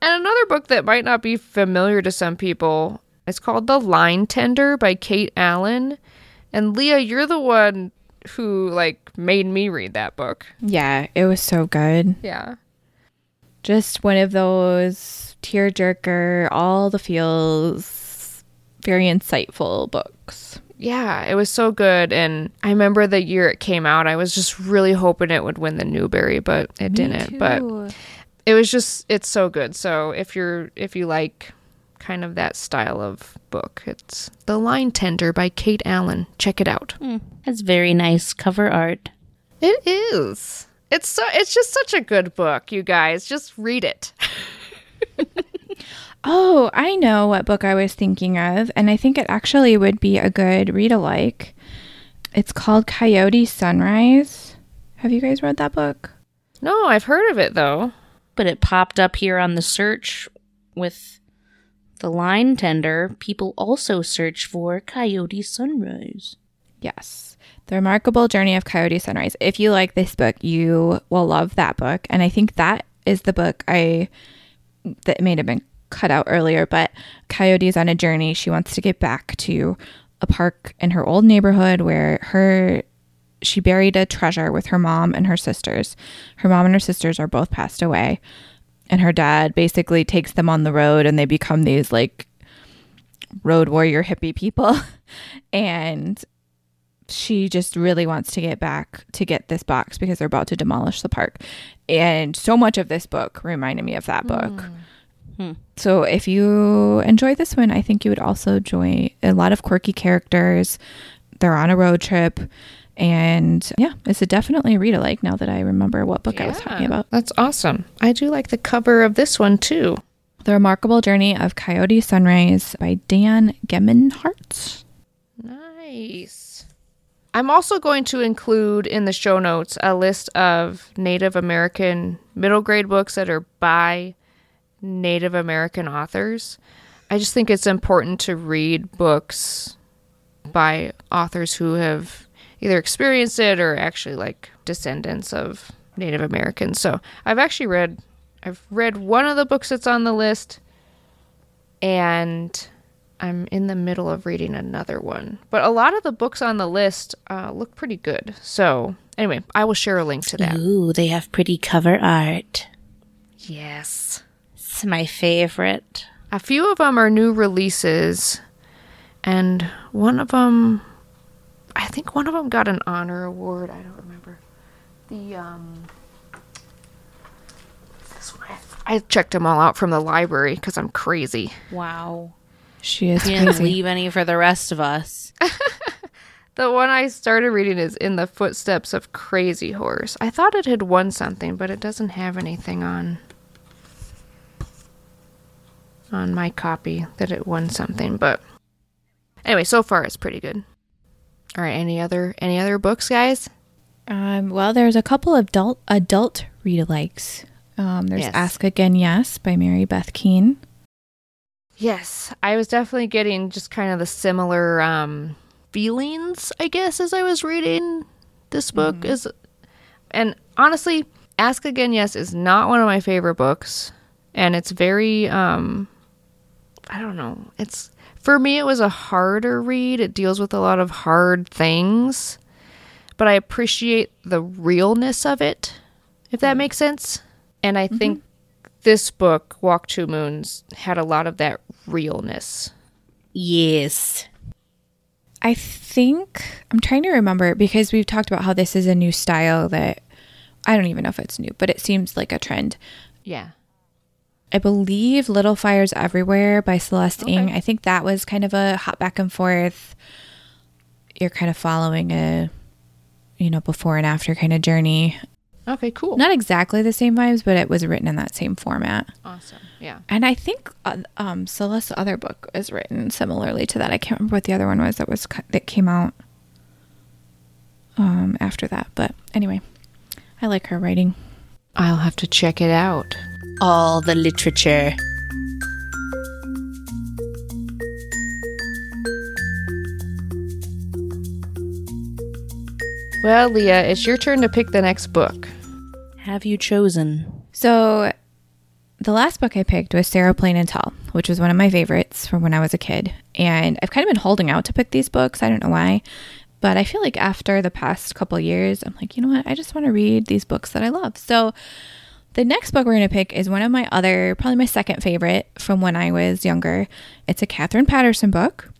And another book that might not be familiar to some people is called The Line Tender by Kate Allen. And Leah, you're the one who like made me read that book. Yeah, it was so good. Yeah. Just one of those tearjerker, all the feels, very insightful books. Yeah, it was so good. And I remember the year it came out, I was just really hoping it would win the Newbery, but it didn't. But it was just it's so good. So if you're if you like kind of that style of book, it's The Line Tender by Kate Allen. Check it out. Hmm. That's very nice cover art. It is. It's so it's just such a good book, you guys. Just read it. Oh, I know what book I was thinking of, and I think it actually would be a good read alike. It's called Coyote Sunrise. Have you guys read that book? No, I've heard of it though. But it popped up here on the search with the line tender. People also search for Coyote Sunrise. Yes. The Remarkable Journey of Coyote Sunrise. If you like this book, you will love that book. And I think that is the book I that may have been cut out earlier, but Coyote's on a journey. She wants to get back to a park in her old neighborhood where her she buried a treasure with her mom and her sisters. Her mom and her sisters are both passed away. And her dad basically takes them on the road and they become these like road warrior hippie people. and she just really wants to get back to get this box because they're about to demolish the park. And so much of this book reminded me of that book. Hmm. Hmm. So if you enjoy this one, I think you would also enjoy a lot of quirky characters. They're on a road trip. And yeah, it's a definitely a read alike now that I remember what book I was talking about. That's awesome. I do like the cover of this one too. The Remarkable Journey of Coyote Sunrise by Dan Gemeinhart. Nice. I'm also going to include in the show notes a list of Native American middle grade books that are by Native American authors. I just think it's important to read books by authors who have either experienced it or actually like descendants of Native Americans. So I've actually read I've read one of the books that's on the list and I'm in the middle of reading another one. But a lot of the books on the list uh, look pretty good. So, anyway, I will share a link to that. Ooh, they have pretty cover art. Yes. It's my favorite. A few of them are new releases, and one of them, I think one of them got an honor award. I don't remember. The, um, this one, I, I checked them all out from the library because I'm crazy. Wow. She is You didn't crazy. leave any for the rest of us. The one I started reading is In the Footsteps of Crazy Horse. I thought it had won something, but it doesn't have anything on on my copy that it won something, but anyway, so far it's pretty good. All right, any other any other books, guys? Um, well, there's a couple of adult adult read alikes. Um, there's Yes. Ask Again Yes by Mary Beth Keane. Yes, I was definitely getting just kind of the similar um, feelings, I guess, as I was reading this book. Is and honestly, Ask Again Yes is not one of my favorite books, and it's very um, I don't know. It's for me, it was a harder read. It deals with a lot of hard things, but I appreciate the realness of it, if that makes sense. And I think this book, Walk Two Moons, had a lot of that realness. Yes. I think I'm trying to remember because we've talked about how this is a new style that I don't even know if it's new, but it seems like a trend. Yeah. I believe Little Fires Everywhere by Celeste Ng. I think that was kind of a hot back and forth. You're kind of following a, you know, before and after kind of journey. Okay, cool. Not exactly the same vibes, but it was written in that same format. awesome. Yeah. And I think uh, um, Celeste's other book is written similarly to that. I can't remember what the other one was that was cu- that came out um, after that. But anyway, I like her writing. I'll have to check it out. All the literature. Well, Leah, it's your turn to pick the next book. Have you chosen? So the last book I picked was Sarah Plain and Tall, which was one of my favorites from when I was a kid. And I've kind of been holding out to pick these books. I don't know why. But I feel like after the past couple years, I'm like, you know what? I just want to read these books that I love. So the next book we're going to pick is one of my other, probably my second favorite from when I was younger. It's a Katherine Paterson book,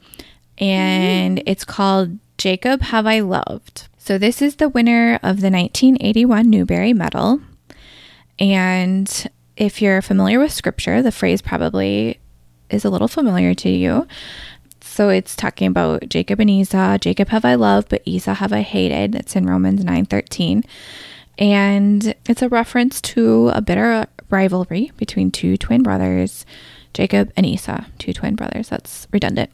and mm-hmm. it's called Jacob Have I Loved. So this is the winner of the 1981 Newbery Medal. And if you're familiar with scripture, the phrase probably is a little familiar to you. So it's talking about Jacob and Esau. Jacob have I loved, but Esau have I hated. It's in Romans 9:13. And it's a reference to a bitter rivalry between two twin brothers, Jacob and Esau, two twin brothers. That's redundant.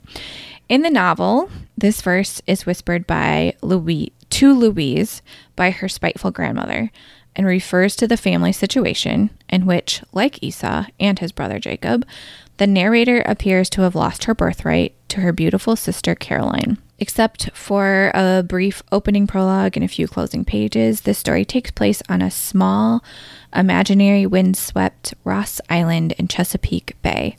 In the novel, this verse is whispered by Louis to Louise by her spiteful grandmother and refers to the family situation in which, like Esau and his brother Jacob, the narrator appears to have lost her birthright to her beautiful sister Caroline. Except for a brief opening prologue and a few closing pages, the story takes place on a small, imaginary windswept Rass Island in Chesapeake Bay.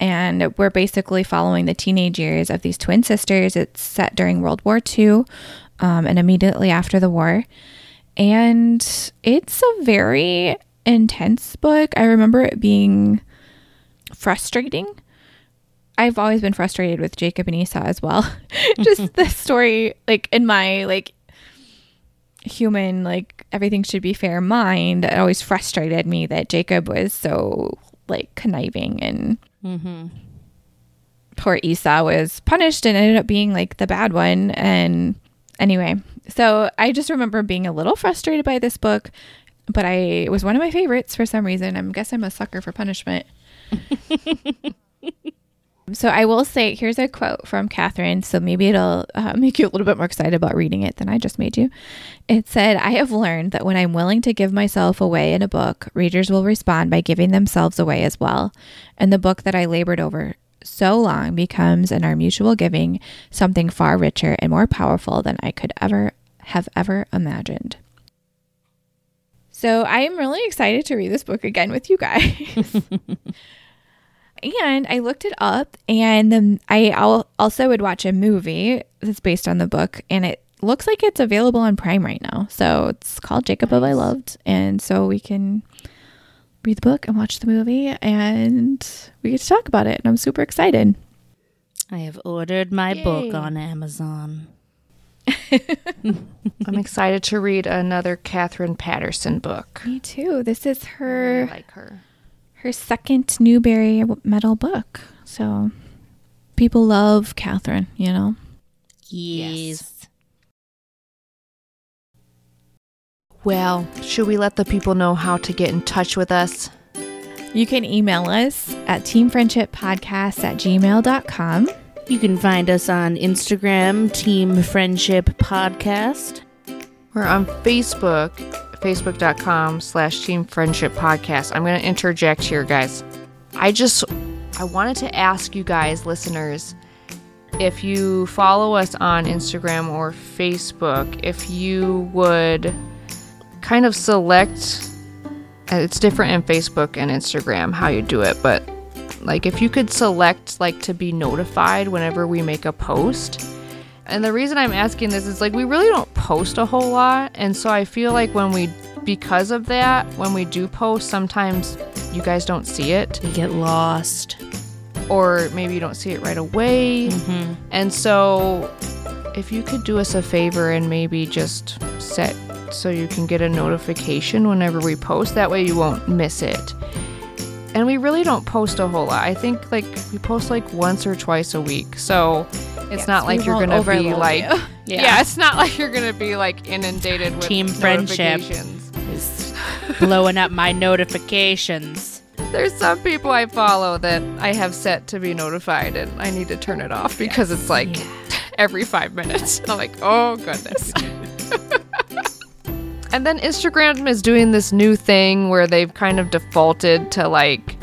And we're basically following the teenage years of these twin sisters. It's set during World War II um, and immediately after the war. And it's a very intense book. I remember it being frustrating. I've always been frustrated with Jacob and Esau as well. Just the story, like in my like human, like everything should be fair mind, it always frustrated me that Jacob was so like conniving and poor Esau was punished and ended up being like the bad one. And anyway, so I just remember being a little frustrated by this book, but I it was one of my favorites for some reason. I guess I'm a sucker for punishment. so I will say, here's a quote from Katherine. So maybe it'll uh, make you a little bit more excited about reading it than I just made you. It said, I have learned that when I'm willing to give myself away in a book, readers will respond by giving themselves away as well. And the book that I labored over so long becomes, in our mutual giving, something far richer and more powerful than I could ever have ever imagined. So I am really excited to read this book again with you guys. and I looked it up, and then I also would watch a movie that's based on the book, and it looks like it's available on Prime right now. So it's called Jacob of I Loved, and so we can read the book and watch the movie, and we get to talk about it. And I'm super excited. I have ordered my book on Amazon. I'm excited to read another Katherine Paterson book. Me too. This is I her like her. her second Newbery Medal book. So people love Katherine, you know. Yes. Well, should we let the people know how to get in touch with us? You can email us at teamfriendshippodcast at gmail.com. You can find us on Instagram, Team Friendship Podcast. We're on Facebook, facebook.com slash team friendship podcast. I'm going to interject here, guys. I just, I wanted to ask you guys, listeners, if you follow us on Instagram or Facebook, if you would kind of select, uh, it's different in Facebook and Instagram how you do it, but like if you could select like to be notified whenever we make a post And the reason I'm asking this is like we really don't post a whole lot. And so I feel like when we, because of that, when we do post, sometimes you guys don't see it. You get lost. Or maybe you don't see it right away. And so if you could do us a favor and maybe just set so you can get a notification whenever we post, that way you won't miss it. And we really don't post a whole lot. I think like we post like once or twice a week. So it's not like you're gonna be like you. yeah. it's not like you're gonna be like inundated with Team friendship. notifications. Is blowing up my notifications. There's some people I follow that I have set to be notified, and I need to turn it off because it's like every five minutes. I'm like, oh goodness. And then Instagram is doing this new thing where they've kind of defaulted to like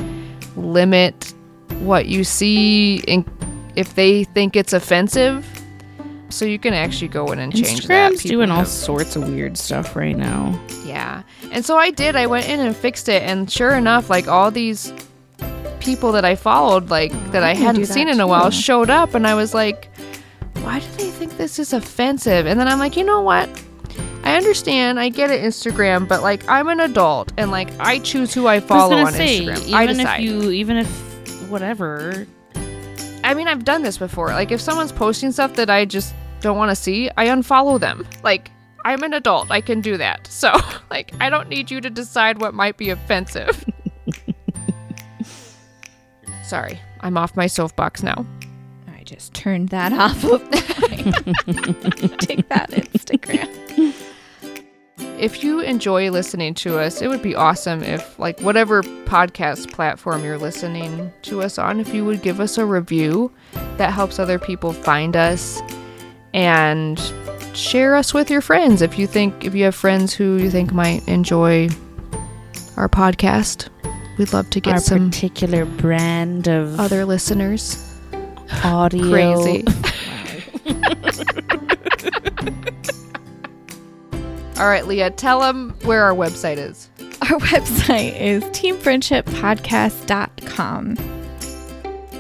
limit what you see in, if they think it's offensive. So you can actually go in and change that. Instagram's doing all sorts of weird stuff right now. yeah. And so I did. I went in and fixed it. And sure enough, like all these people that I followed, like oh, that I do hadn't that seen in a while, too. showed up. And I was like, why do they think this is offensive? And then I'm like, you know what? I understand. I get it, Instagram, but like I'm an adult and like I choose who I I was follow gonna on say, Instagram. even I if you, even if whatever, I mean, I've done this before. Like, if someone's posting stuff that I just don't want to see, I unfollow them. Like, I'm an adult. I can do that. So, like, I don't need you to decide what might be offensive. Sorry, I'm off my soapbox now. I just turned that off of. Take that, Instagram. If you enjoy listening to us, it would be awesome if, like, whatever podcast platform you're listening to us on, if you would give us a review. That helps other people find us. And share us with your friends if you think, if you have friends who you think might enjoy our podcast. We'd love to get our some particular brand of other listeners. audio. Crazy. All right, Leah, tell them where our website is. Our website is teamfriendshippodcast.com.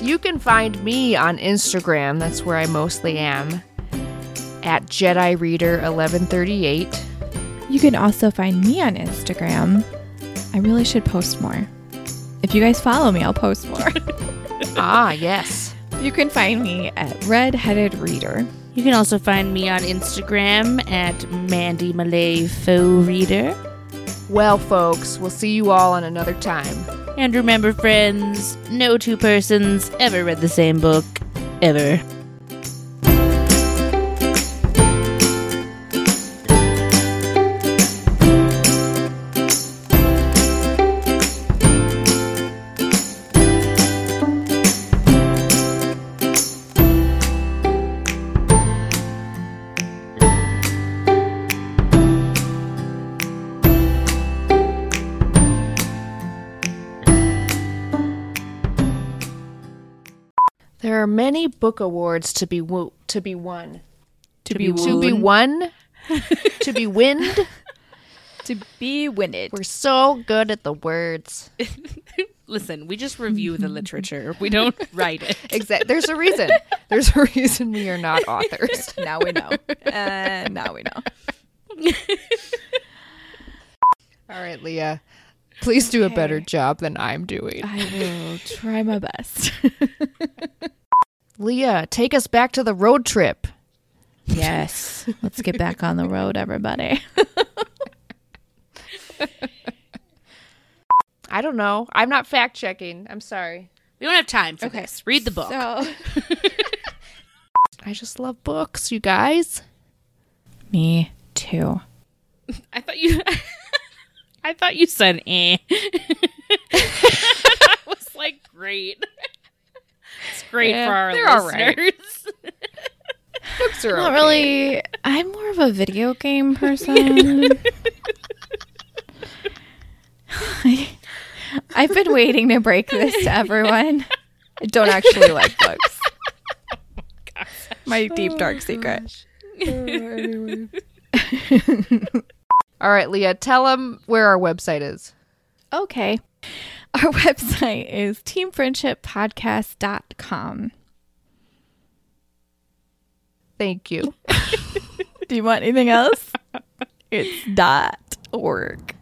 You can find me on Instagram. That's where I mostly am. At Jedi Reader 1138. You can also find me on Instagram. I really should post more. If you guys follow me, I'll post more. ah, yes. you can find me at Redheaded Reader. You can also find me on Instagram at Mandy Malay Faux Reader. Well, folks, we'll see you all on another time. And remember, friends, no two persons ever read the same book, ever. Many book awards to be wo- to be won. To be To be won. to be wind. To be winning. We're so good at the words. Listen, we just review the literature. We don't write it. Exactly. There's a reason. There's a reason we are not authors. now we know. Uh, now we know. All right, Leah. Please do a better job than I'm doing. I will try my best. Leah, take us back to the road trip. yes. Let's get back on the road, everybody. I don't know. I'm not fact checking. I'm sorry. We don't have time for this. Read the book. So, I just love books, you guys. me too. I thought you. I thought you said eh. I was like, great. It's great Yeah, for our they're all right. listeners. Books are Not okay. really. I'm more of a video game person. I've been waiting to break this to everyone. I don't actually like books. My deep oh, dark secret. Uh, all right, Leah, tell them where our website is. Okay. Our website is teamfriendshippodcast.com. Thank you. Do you want anything else? it's dot org.